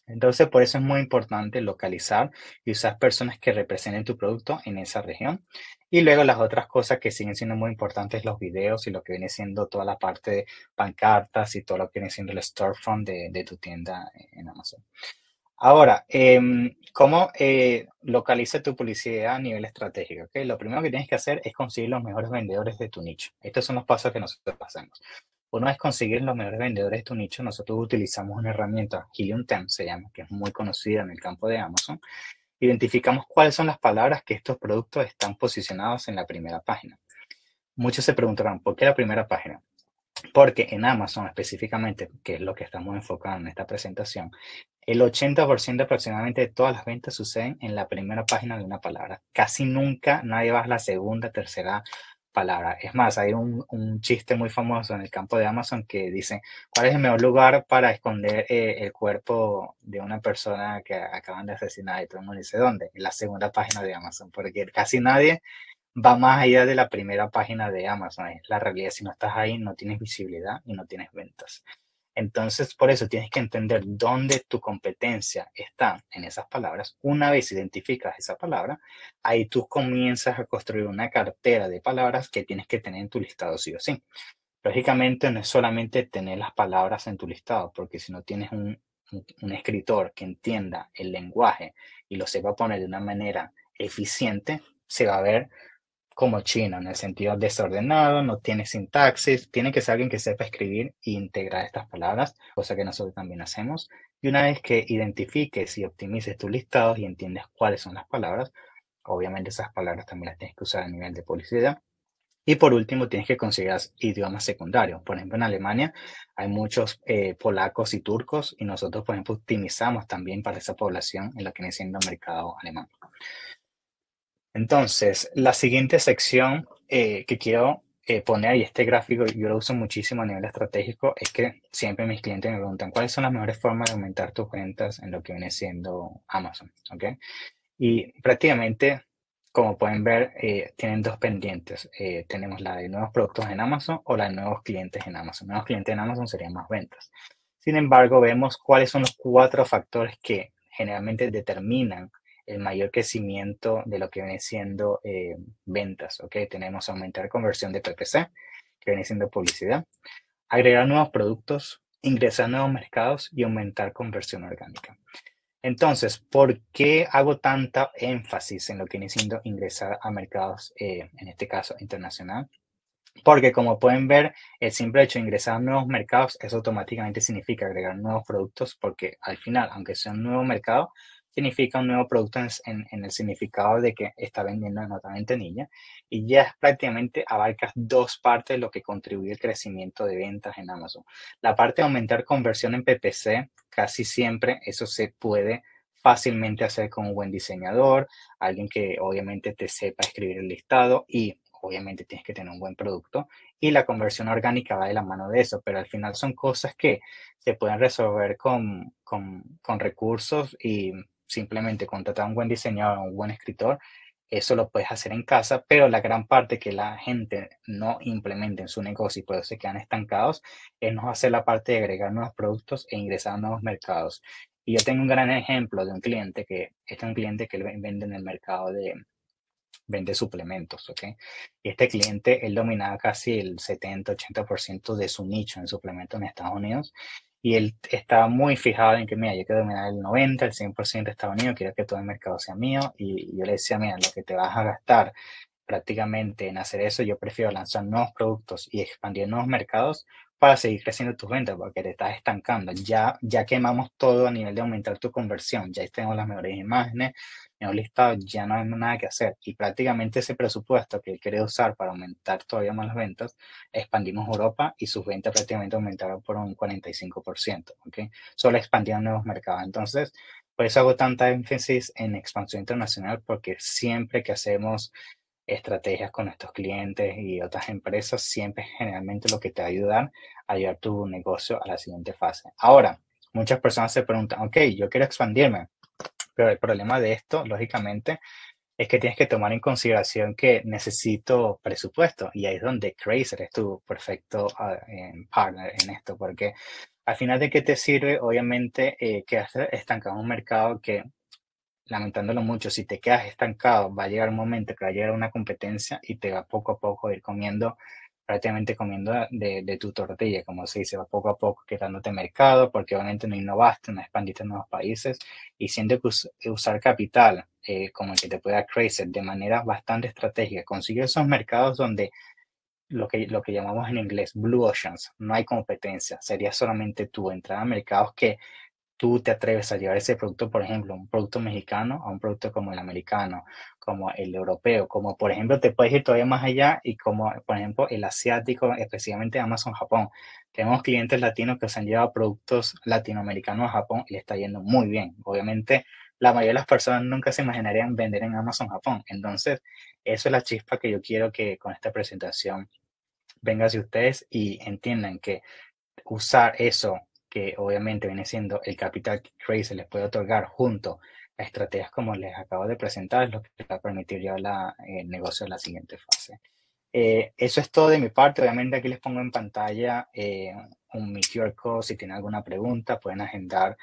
Entonces, por eso es muy importante localizar y usar personas que representen tu producto en esa región. Y luego las otras cosas que siguen siendo muy importantes, los videos y lo que viene siendo toda la parte de pancartas y todo lo que viene siendo el storefront de, tu tienda en Amazon. Ahora, em, ¿cómo eh, localiza tu publicidad a nivel estratégico? ¿okay? Lo primero que tienes que hacer es conseguir los mejores vendedores de tu nicho. Estos son los pasos que nosotros hacemos. Una vez conseguir los mejores vendedores de tu nicho, nosotros utilizamos una herramienta, Helium 10 se llama, que es muy conocida en el campo de Amazon. Identificamos cuáles son las palabras que estos productos están posicionados en la primera página. Muchos se preguntarán, ¿por qué la primera página? Porque en Amazon específicamente, que es lo que estamos enfocando en esta presentación, el 80% aproximadamente de todas las ventas suceden en la primera página de una palabra. Casi nunca nadie va a la segunda, tercera palabra. Es más, hay un, chiste muy famoso en el campo de Amazon que dice, ¿cuál es el mejor lugar para esconder eh, el cuerpo de una persona que acaban de asesinar? Y todo el mundo dice, ¿dónde? En la segunda página de Amazon, porque casi nadie va más allá de la primera página de Amazon. La realidad, si no estás ahí, no tienes visibilidad y no tienes ventas. Entonces, por eso tienes que entender dónde tu competencia está en esas palabras. Una vez identificas esa palabra, ahí tú comienzas a construir una cartera de palabras que tienes que tener en tu listado sí o sí. Lógicamente no es solamente tener las palabras en tu listado, porque si no tienes un, escritor que entienda el lenguaje y lo sepa poner de una manera eficiente, se va a ver como chino, en el sentido desordenado, no tiene sintaxis, tiene que ser alguien que sepa escribir e integrar estas palabras, cosa que nosotros también hacemos. Y una vez que identifiques y optimices tus listados y entiendes cuáles son las palabras, Obviamente esas palabras también las tienes que usar a nivel de publicidad. Y por último, tienes que considerar idiomas secundarios. Por ejemplo, en Alemania hay muchos eh, polacos y turcos y nosotros, por ejemplo, optimizamos también para esa población en lo que viene siendo el mercado alemán. Entonces, la siguiente sección eh, que quiero eh, poner, y este gráfico yo lo uso muchísimo a nivel estratégico, es que siempre mis clientes me preguntan cuáles son las mejores formas de aumentar tus ventas en lo que viene siendo Amazon. ¿ok? Y prácticamente como pueden ver, eh, tienen dos pendientes. Eh, tenemos la de nuevos productos en Amazon o la de nuevos clientes en Amazon. Nuevos clientes en Amazon serían más ventas. Sin embargo, vemos cuáles son los cuatro factores que generalmente determinan el mayor crecimiento de lo que viene siendo eh, ventas. ¿okay? Tenemos aumentar conversión de PPC, que viene siendo publicidad, agregar nuevos productos, ingresar a nuevos mercados y aumentar conversión orgánica. Entonces, ¿por qué hago tanta énfasis en lo que viene siendo ingresar a mercados, eh, en este caso internacional? Porque como pueden ver, el simple hecho de ingresar a nuevos mercados, eso automáticamente significa agregar nuevos productos, porque al final, aunque sea un nuevo mercado, significa un nuevo producto en, el significado de que está vendiendo notamente niña y ya prácticamente abarcas dos partes de lo que contribuye al crecimiento de ventas en Amazon. La parte de aumentar conversión en PPC, casi siempre eso se puede fácilmente hacer con un buen diseñador, alguien que obviamente te sepa escribir el listado y obviamente tienes que tener un buen producto y la conversión orgánica va de la mano de eso, pero al final son cosas que se pueden resolver con, con, con recursos y simplemente contratar a un buen diseñador o un buen escritor, eso lo puedes hacer en casa, pero la gran parte que la gente no implementa en su negocio y por eso se quedan estancados es no hacer la parte de agregar nuevos productos e ingresar a nuevos mercados. Y yo tengo un gran ejemplo de un cliente que este es un cliente que vende en el mercado de vende suplementos, ¿ok? Y este cliente, él dominaba casi el 70-80% de su nicho en suplementos en Estados Unidos y él estaba muy fijado en que, mira, yo quiero dominar el 90, el 100% de Estados Unidos, quiero que todo el mercado sea mío. Y yo le decía, mira, lo que te vas a gastar prácticamente en hacer eso, yo prefiero lanzar nuevos productos y expandir nuevos mercados para seguir creciendo tus ventas, porque te estás estancando. Ya, ya quemamos todo a nivel de aumentar tu conversión, ya tenemos las mejores imágenes, en un listado ya no hay nada que hacer y prácticamente ese presupuesto que él quiere usar para aumentar todavía más las ventas, expandimos Europa y sus ventas prácticamente aumentaron por un 45%, ¿ok? Solo expandieron nuevos mercados. Entonces, por eso hago tanta énfasis en expansión internacional porque siempre que hacemos estrategias con nuestros clientes y otras empresas, siempre generalmente lo que te va a ayudar llevar tu negocio a la siguiente fase. Ahora, muchas personas se preguntan, ok, yo quiero expandirme, pero el problema de esto, lógicamente, es que tienes que tomar en consideración que necesito presupuesto y ahí es donde Crazer es tu perfecto ah, partner en esto, porque al final de qué te sirve, obviamente, eh, quedas estancado en un mercado que, lamentándolo mucho, si te quedas estancado, va a llegar un momento que va a llegar una competencia y te va poco a poco a ir comiendo prácticamente comiendo de, tu tortilla, como se dice, va poco a poco quedándote mercado, porque obviamente no innovaste, no expandiste en nuevos países, y siendo que usar capital eh, como el que te pueda crecer de manera bastante estratégica, conseguir esos mercados donde lo que, lo que llamamos en inglés blue oceans, no hay competencia, sería solamente tu entrada a mercados que tú te atreves a llevar ese producto, por ejemplo, un producto mexicano a un producto como el americano, como el europeo, como por ejemplo te puedes ir todavía más allá y como por ejemplo el asiático, especialmente Amazon Japón. Tenemos clientes latinos que se han llevado productos latinoamericanos a Japón y le está yendo muy bien. Obviamente la mayoría de las personas nunca se imaginarían vender en Amazon Japón. Entonces, eso es la chispa que yo quiero que con esta presentación venga hacia ustedes y entiendan que usar eso obviamente viene siendo el capital que Crazy les puede otorgar junto a estrategias como les acabo de presentar, es lo que va a permitir la, el negocio a la siguiente fase. Eh, eso es todo de mi parte. Obviamente aquí les pongo en pantalla eh, un mi QR code. Si tienen alguna pregunta, pueden agendar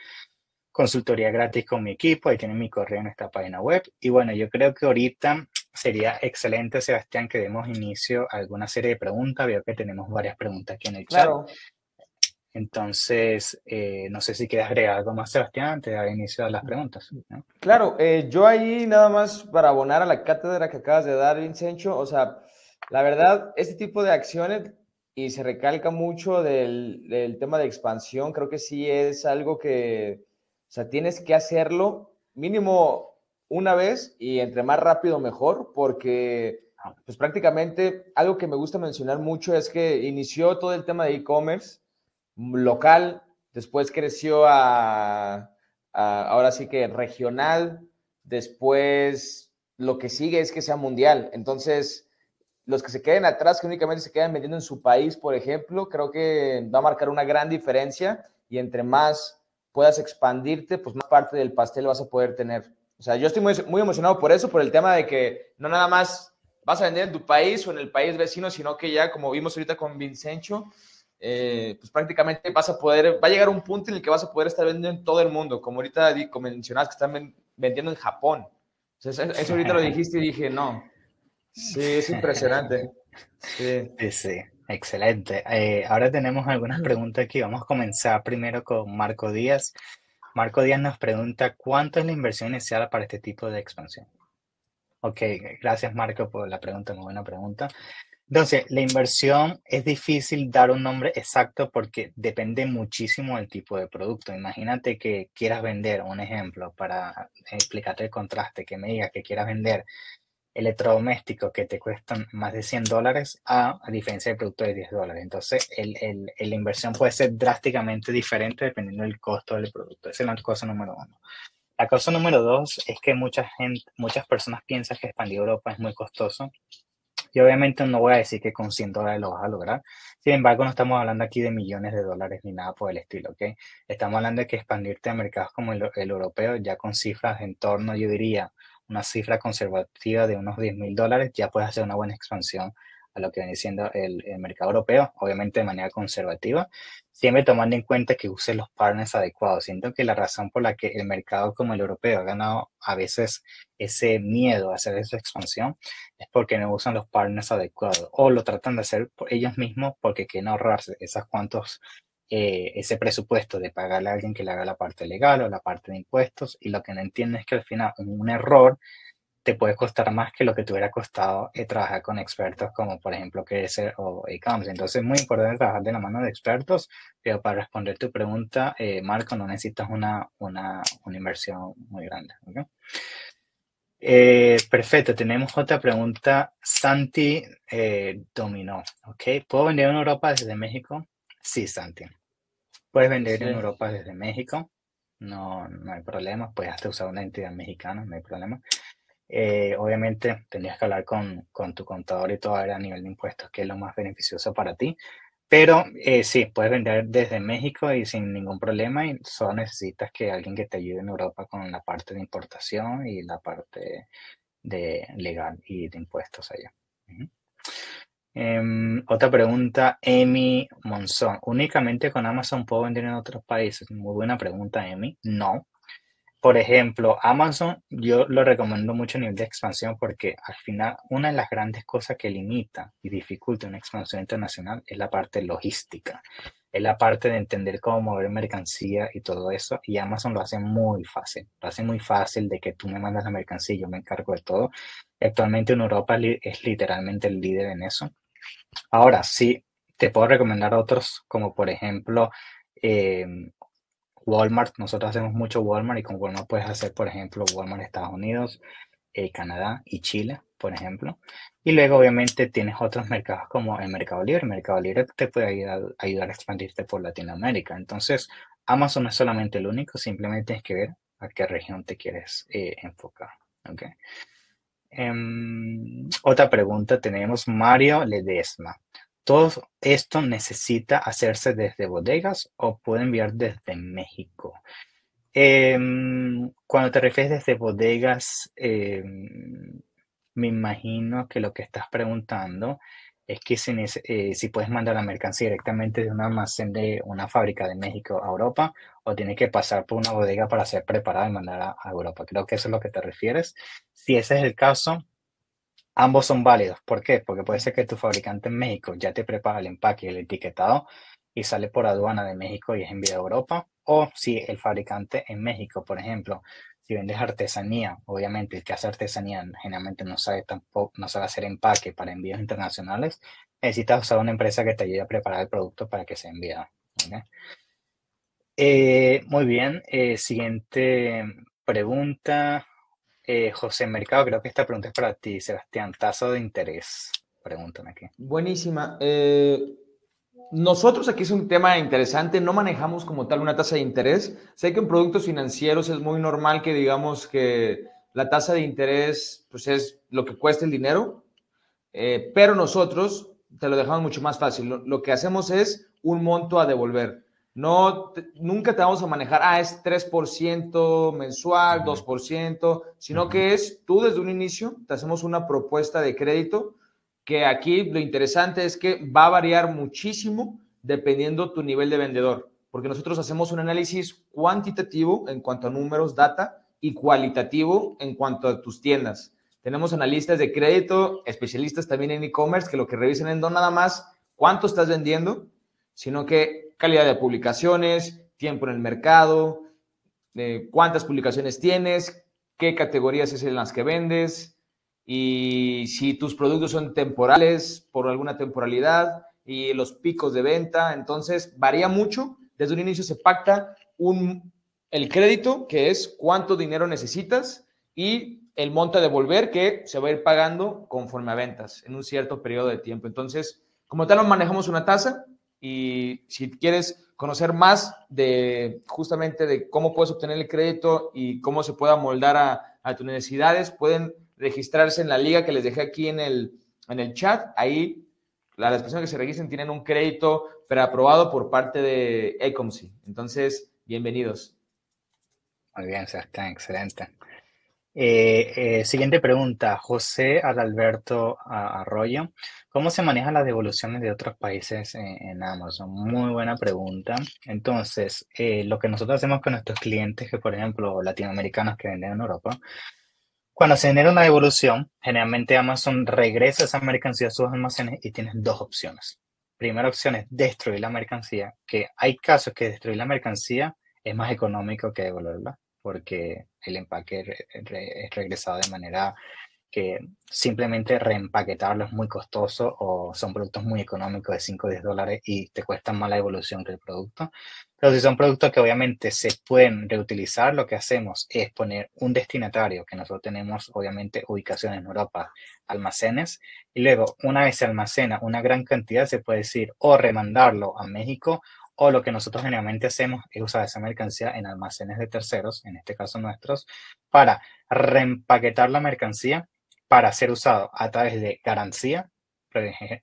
consultoría gratis con mi equipo. Ahí tienen mi correo en esta página web. Y bueno, yo creo que ahorita sería excelente, Sebastián, que demos inicio a alguna serie de preguntas. Veo que tenemos varias preguntas aquí en el claro. chat. Entonces, eh, no sé si quieres agregar algo más, Sebastián, antes de inicio a las preguntas. Claro, eh, yo ahí nada más para abonar a la cátedra que acabas de dar, Vincencho, o sea, la verdad, este tipo de acciones, y se recalca mucho del, del tema de expansión, creo que sí es algo que, o sea, tienes que hacerlo mínimo una vez y entre más rápido mejor, porque ah. pues prácticamente algo que me gusta mencionar mucho es que inició todo el tema de e-commerce local, después creció a, ahora sí que regional, después lo que sigue es que sea mundial. Entonces, los que se queden atrás, que únicamente se quedan vendiendo en su país, por ejemplo, creo que va a marcar una gran diferencia y entre más puedas expandirte, pues más parte del pastel vas a poder tener. O sea, yo estoy muy, muy emocionado por eso, por el tema de que no nada más vas a vender en tu país o en el país vecino, sino que ya, como vimos ahorita con Vincencho, eh, pues prácticamente vas a poder, va a llegar un punto en el que vas a poder estar vendiendo en todo el mundo, como ahorita mencionabas que están vendiendo en Japón. eso ahorita lo dijiste y dije, no. Sí, es impresionante. Sí, sí, excelente. Eh, ahora tenemos algunas preguntas aquí. Vamos a comenzar primero con Marco Díaz. Marco Díaz nos pregunta, ¿cuánto es la inversión inicial para este tipo de expansión? Ok, gracias Marco por la pregunta, muy buena pregunta. Entonces, la inversión es difícil dar un nombre exacto porque depende muchísimo del tipo de producto. Imagínate que quieras vender, un ejemplo, para explicarte el contraste, que me digas que quieras vender electrodomésticos que te cuestan más de 100 dólares a, diferencia de productos de 10 dólares. Entonces, el, el, la inversión puede ser drásticamente diferente dependiendo del costo del producto. Esa es la cosa número uno. La cosa número dos es que mucha gente, muchas personas piensan que expandir Europa es muy costoso y obviamente no voy a decir que con 100 dólares lo vas a lograr. Sin embargo, no estamos hablando aquí de millones de dólares ni nada por el estilo, ¿ok? Estamos hablando de que expandirte a mercados como el, europeo, ya con cifras en torno, yo diría, una cifra conservativa de unos 10 mil dólares, ya puedes hacer una buena expansión a lo que viene siendo el, mercado europeo, obviamente de manera conservativa, siempre tomando en cuenta que uses los partners adecuados. Siento que la razón por la que el mercado como el europeo ha ganado a veces ese miedo a hacer esa expansión es porque no usan los partners adecuados o lo tratan de hacer por ellos mismos porque quieren ahorrarse esas cuantos eh, ese presupuesto de pagarle a alguien que le haga la parte legal o la parte de impuestos y lo que no entienden es que al final un error te puede costar más que lo que te hubiera costado eh, trabajar con expertos como por ejemplo ser o e-commerce. Entonces es muy importante trabajar de la mano de expertos, pero para responder tu pregunta, eh, Marco, no necesitas una, una, una inversión muy grande. Eh, perfecto, tenemos otra pregunta. Santi dominó. ¿ok? ¿Puedo vender en Europa desde México? Sí, Santi. Puedes vender en Europa desde México. No, no hay problema. Puedes hasta usar una entidad mexicana, no hay problema. Eh, obviamente tendrías que hablar con, con, tu contador y todo a nivel de impuestos, que es lo más beneficioso para ti. Pero eh, sí, puedes vender desde México y sin ningún problema y solo necesitas que alguien que te ayude en Europa con la parte de importación y la parte de legal y de impuestos allá. Em, otra pregunta, Emi Monzón. ¿Únicamente con Amazon puedo vender en otros países? Muy buena pregunta, Emi. No, por ejemplo, Amazon yo lo recomiendo mucho a nivel de expansión porque al final una de las grandes cosas que limita y dificulta una expansión internacional es la parte logística, es la parte de entender cómo mover mercancía y todo eso y Amazon lo hace muy fácil, lo hace muy fácil de que tú me mandas la mercancía y yo me encargo de todo. Actualmente en Europa es literalmente el líder en eso. Ahora sí, te puedo recomendar otros como por ejemplo eh, Walmart, nosotros hacemos mucho Walmart y con Walmart puedes hacer, por ejemplo, Walmart Estados Unidos, eh, Canadá y Chile, por ejemplo. Y luego, obviamente, tienes otros mercados como el Mercado Libre. Mercado Libre te puede ayudar, a expandirte por Latinoamérica. Entonces, Amazon no es solamente el único, simplemente tienes que ver a qué región te quieres eh, enfocar. Okay. Em, otra pregunta tenemos Mario Ledesma. ¿Todo esto necesita hacerse desde bodegas o puede enviar desde México? Em, cuando te refieres desde bodegas, em, me imagino que lo que estás preguntando es que si, eh, si, puedes mandar la mercancía directamente de un almacén de una fábrica de México a Europa o tiene que pasar por una bodega para ser preparada y mandar a Europa. Creo que eso es lo que te refieres. Si ese es el caso, Ambos son válidos. ¿Por qué? Porque puede ser que tu fabricante en México ya te prepara el empaque y el etiquetado y sale por aduana de México y es enviado a Europa. O si el fabricante en México, por ejemplo, si vendes artesanía, obviamente el que hace artesanía generalmente no sabe tampoco, no sabe hacer empaque para envíos internacionales, necesitas usar una empresa que te ayude a preparar el producto para que sea enviado. Eh, muy bien, eh, siguiente pregunta. Eh, José Mercado, creo que esta pregunta es para ti, Sebastián. Tasa de interés. Pregúntame aquí. Buenísima. Eh, nosotros aquí es un tema interesante, no manejamos como tal una tasa de interés. Sé que en productos financieros es muy normal que digamos que la tasa de interés pues es lo que cuesta el dinero, eh, pero nosotros te lo dejamos mucho más fácil. Lo, que hacemos es un monto a devolver. No, nunca te vamos a manejar, ah, es 3% mensual, 2%, sino que es tú desde un inicio, te hacemos una propuesta de crédito que aquí lo interesante es que va a variar muchísimo dependiendo tu nivel de vendedor, porque nosotros hacemos un análisis cuantitativo en cuanto a números, data, y cualitativo en cuanto a tus tiendas. Tenemos analistas de crédito, especialistas también en e-commerce, que lo que revisan es no nada más cuánto estás vendiendo, sino que calidad de publicaciones, tiempo en el mercado, eh, cuántas publicaciones tienes, qué categorías es en las que vendes, y si tus productos son temporales por alguna temporalidad y los picos de venta, entonces varía mucho. Desde un inicio se pacta un, el crédito, que es cuánto dinero necesitas, y el monto a devolver, que se va a ir pagando conforme a ventas en un cierto periodo de tiempo. Entonces, como tal, manejamos una tasa y si quieres conocer más de justamente de cómo puedes obtener el crédito y cómo se pueda moldar a, a tus necesidades, pueden registrarse en la liga que les dejé aquí en el, en el chat. Ahí las personas que se registren tienen un crédito preaprobado por parte de Ecomsi. Entonces, bienvenidos. Muy bien, Sebastián, excelente. Eh, eh, siguiente pregunta, José Adalberto Arroyo. ¿Cómo se manejan las devoluciones de otros países en, Amazon? Muy buena pregunta. Entonces, eh, lo que nosotros hacemos con nuestros clientes, que por ejemplo latinoamericanos que venden en Europa, cuando se genera una devolución, generalmente Amazon regresa esa mercancía a sus almacenes y tienes dos opciones. Primera opción es destruir la mercancía, que hay casos que destruir la mercancía es más económico que devolverla, porque el empaque es regresado de manera que simplemente reempaquetarlo es muy costoso o son productos muy económicos de 5 o 10 dólares y te cuestan más la evolución que el producto. Pero si son productos que obviamente se pueden reutilizar, lo que hacemos es poner un destinatario, que nosotros tenemos obviamente ubicaciones en Europa, almacenes, y luego una vez se almacena una gran cantidad, se puede decir o remandarlo a México o lo que nosotros generalmente hacemos es usar esa mercancía en almacenes de terceros, en este caso nuestros, para reempaquetar la mercancía para ser usado a través de garantía,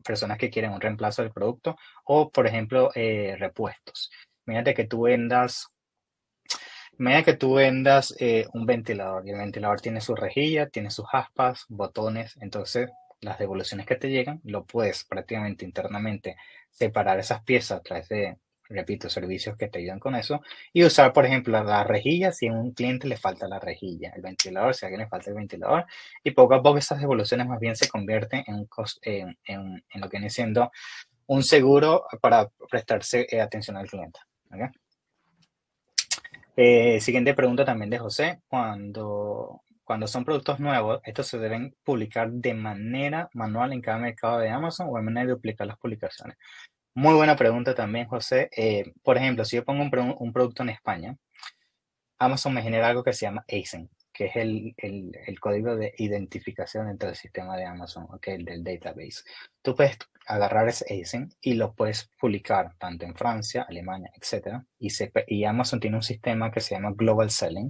personas que quieren un reemplazo del producto, o por ejemplo, eh, repuestos. Imagínate que tú vendas, que tú vendas eh, un ventilador y el ventilador tiene su rejilla, tiene sus aspas, botones, entonces las devoluciones que te llegan, lo puedes prácticamente internamente separar esas piezas a través de repito, servicios que te ayudan con eso, y usar, por ejemplo, la rejilla si a un cliente le falta la rejilla, el ventilador si a alguien le falta el ventilador, y poco a poco esas devoluciones más bien se convierten en, en, en, en lo que viene siendo un seguro para prestarse eh, atención al cliente. Eh, siguiente pregunta también de José. Cuando, cuando son productos nuevos, estos se deben publicar de manera manual en cada mercado de Amazon o de manera de duplicar las publicaciones. Muy buena pregunta también, José. Eh, por ejemplo, si yo pongo un, producto en España, Amazon me genera algo que se llama ASIN, que es el, código de identificación dentro del sistema de Amazon, okay, el del database. Tú puedes agarrar ese ASIN y lo puedes publicar tanto en Francia, Alemania, etc. Y, y Amazon tiene un sistema que se llama Global Selling,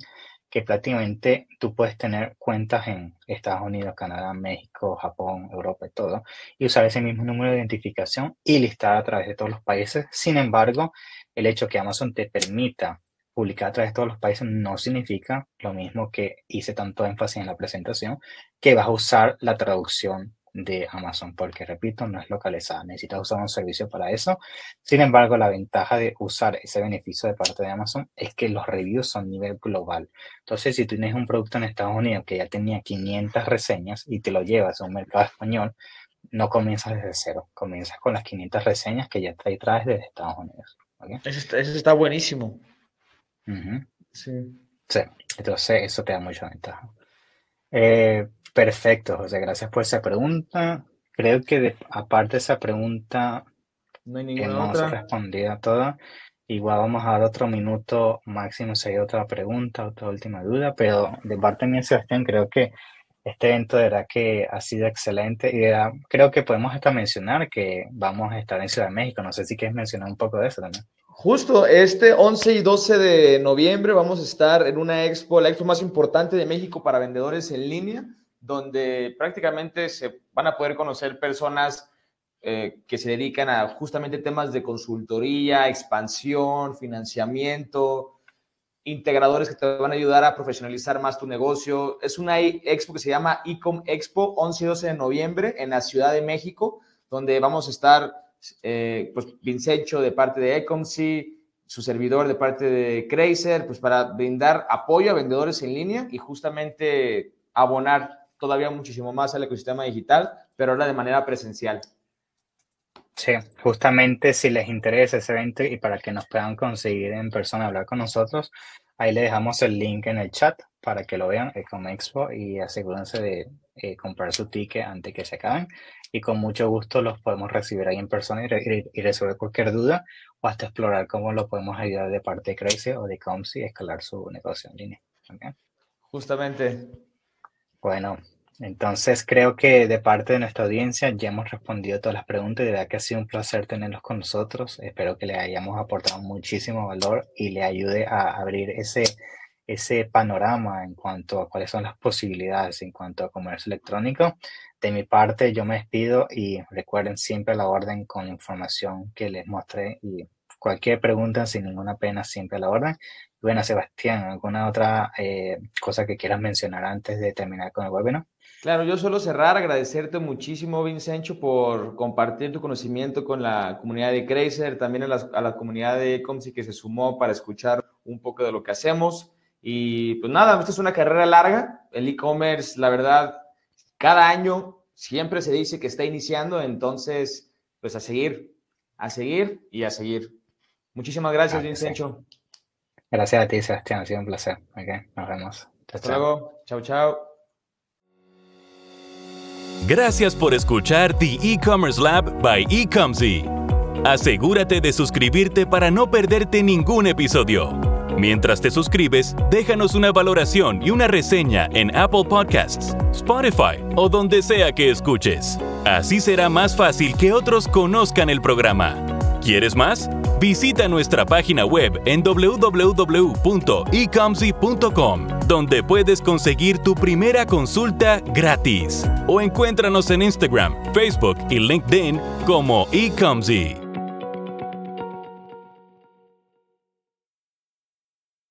que prácticamente tú puedes tener cuentas en Estados Unidos, Canadá, México, Japón, Europa y todo, y usar ese mismo número de identificación y listar a través de todos los países. Sin embargo, el hecho que Amazon te permita publicar a través de todos los países no significa lo mismo que hice tanto énfasis en la presentación, que vas a usar la traducción de Amazon, porque repito, no es localizada, necesitas usar un servicio para eso. Sin embargo, la ventaja de usar ese beneficio de parte de Amazon es que los reviews son a nivel global. Entonces, si tú tienes un producto en Estados Unidos que ya tenía 500 reseñas y te lo llevas a un mercado español, no comienzas desde cero, comienzas con las 500 reseñas que ya traes desde Estados Unidos. Eso, está, buenísimo. Sí. Sí, entonces eso te da mucha ventaja. Eh, Perfecto, José, gracias por esa pregunta. Creo que aparte de esa pregunta no hay ninguna hemos otra. respondido a todas. Igual vamos a dar otro minuto máximo si hay otra pregunta, otra última duda, pero de parte mía, Sebastián, creo que este evento de verdad que ha sido excelente y creo que podemos hasta mencionar que vamos a estar en Ciudad de México. No sé si quieres mencionar un poco de eso también. Justo, este 11 y 12 de noviembre vamos a estar en una expo, la expo más importante de México para vendedores en línea, donde prácticamente se van a poder conocer personas eh, que se dedican a justamente temas de consultoría, expansión, financiamiento, integradores que te van a ayudar a profesionalizar más tu negocio. Es una expo que se llama Ecom Expo 11 y 12 de noviembre en la Ciudad de México, donde vamos a estar, eh, pues, Vincencho de parte de Ecomsi, su servidor de parte de Crazer, pues para brindar apoyo a vendedores en línea y justamente abonar todavía muchísimo más al ecosistema digital, pero ahora de manera presencial. Sí, justamente si les interesa ese evento y para que nos puedan conseguir en persona hablar con nosotros, ahí le dejamos el link en el chat para que lo vean, Ecom Expo, y asegúrense de eh, comprar su ticket antes que se acaben. Y con mucho gusto los podemos recibir ahí en persona y, resolver cualquier duda o hasta explorar cómo lo podemos ayudar de parte de Crazy o de Comsi a escalar su negocio en línea. Justamente. Bueno, entonces creo que de parte de nuestra audiencia ya hemos respondido todas las preguntas. De verdad que ha sido un placer tenerlos con nosotros. Espero que le hayamos aportado muchísimo valor y le ayude a abrir ese, ese panorama en cuanto a cuáles son las posibilidades en cuanto a comercio electrónico. De mi parte, yo me despido y recuerden siempre la orden con la información que les mostré y cualquier pregunta sin ninguna pena, siempre la orden. Bueno, Sebastián, ¿alguna otra eh, cosa que quieras mencionar antes de terminar con el webinar? Claro, yo suelo cerrar, agradecerte muchísimo, Vincencho, por compartir tu conocimiento con la comunidad de Crazer, también a la, comunidad de Ecomsi que se sumó para escuchar un poco de lo que hacemos. Y pues nada, esta es una carrera larga. El e-commerce, la verdad, cada año siempre se dice que está iniciando, entonces, pues a seguir, a seguir y a seguir. Muchísimas gracias, Vincencho. Gracias a ti, Sebastián, ha sido un placer. nos vemos. Hasta luego. Chao, chao. Gracias por escuchar The E-Commerce Lab by Ecomzy. Asegúrate de suscribirte para no perderte ningún episodio. Mientras te suscribes, déjanos una valoración y una reseña en Apple Podcasts, Spotify o donde sea que escuches. Así será más fácil que otros conozcan el programa. ¿Quieres más? Visita nuestra página web en www.ecomzy.com, donde puedes conseguir tu primera consulta gratis. O encuéntranos en Instagram, Facebook y LinkedIn como eComzy.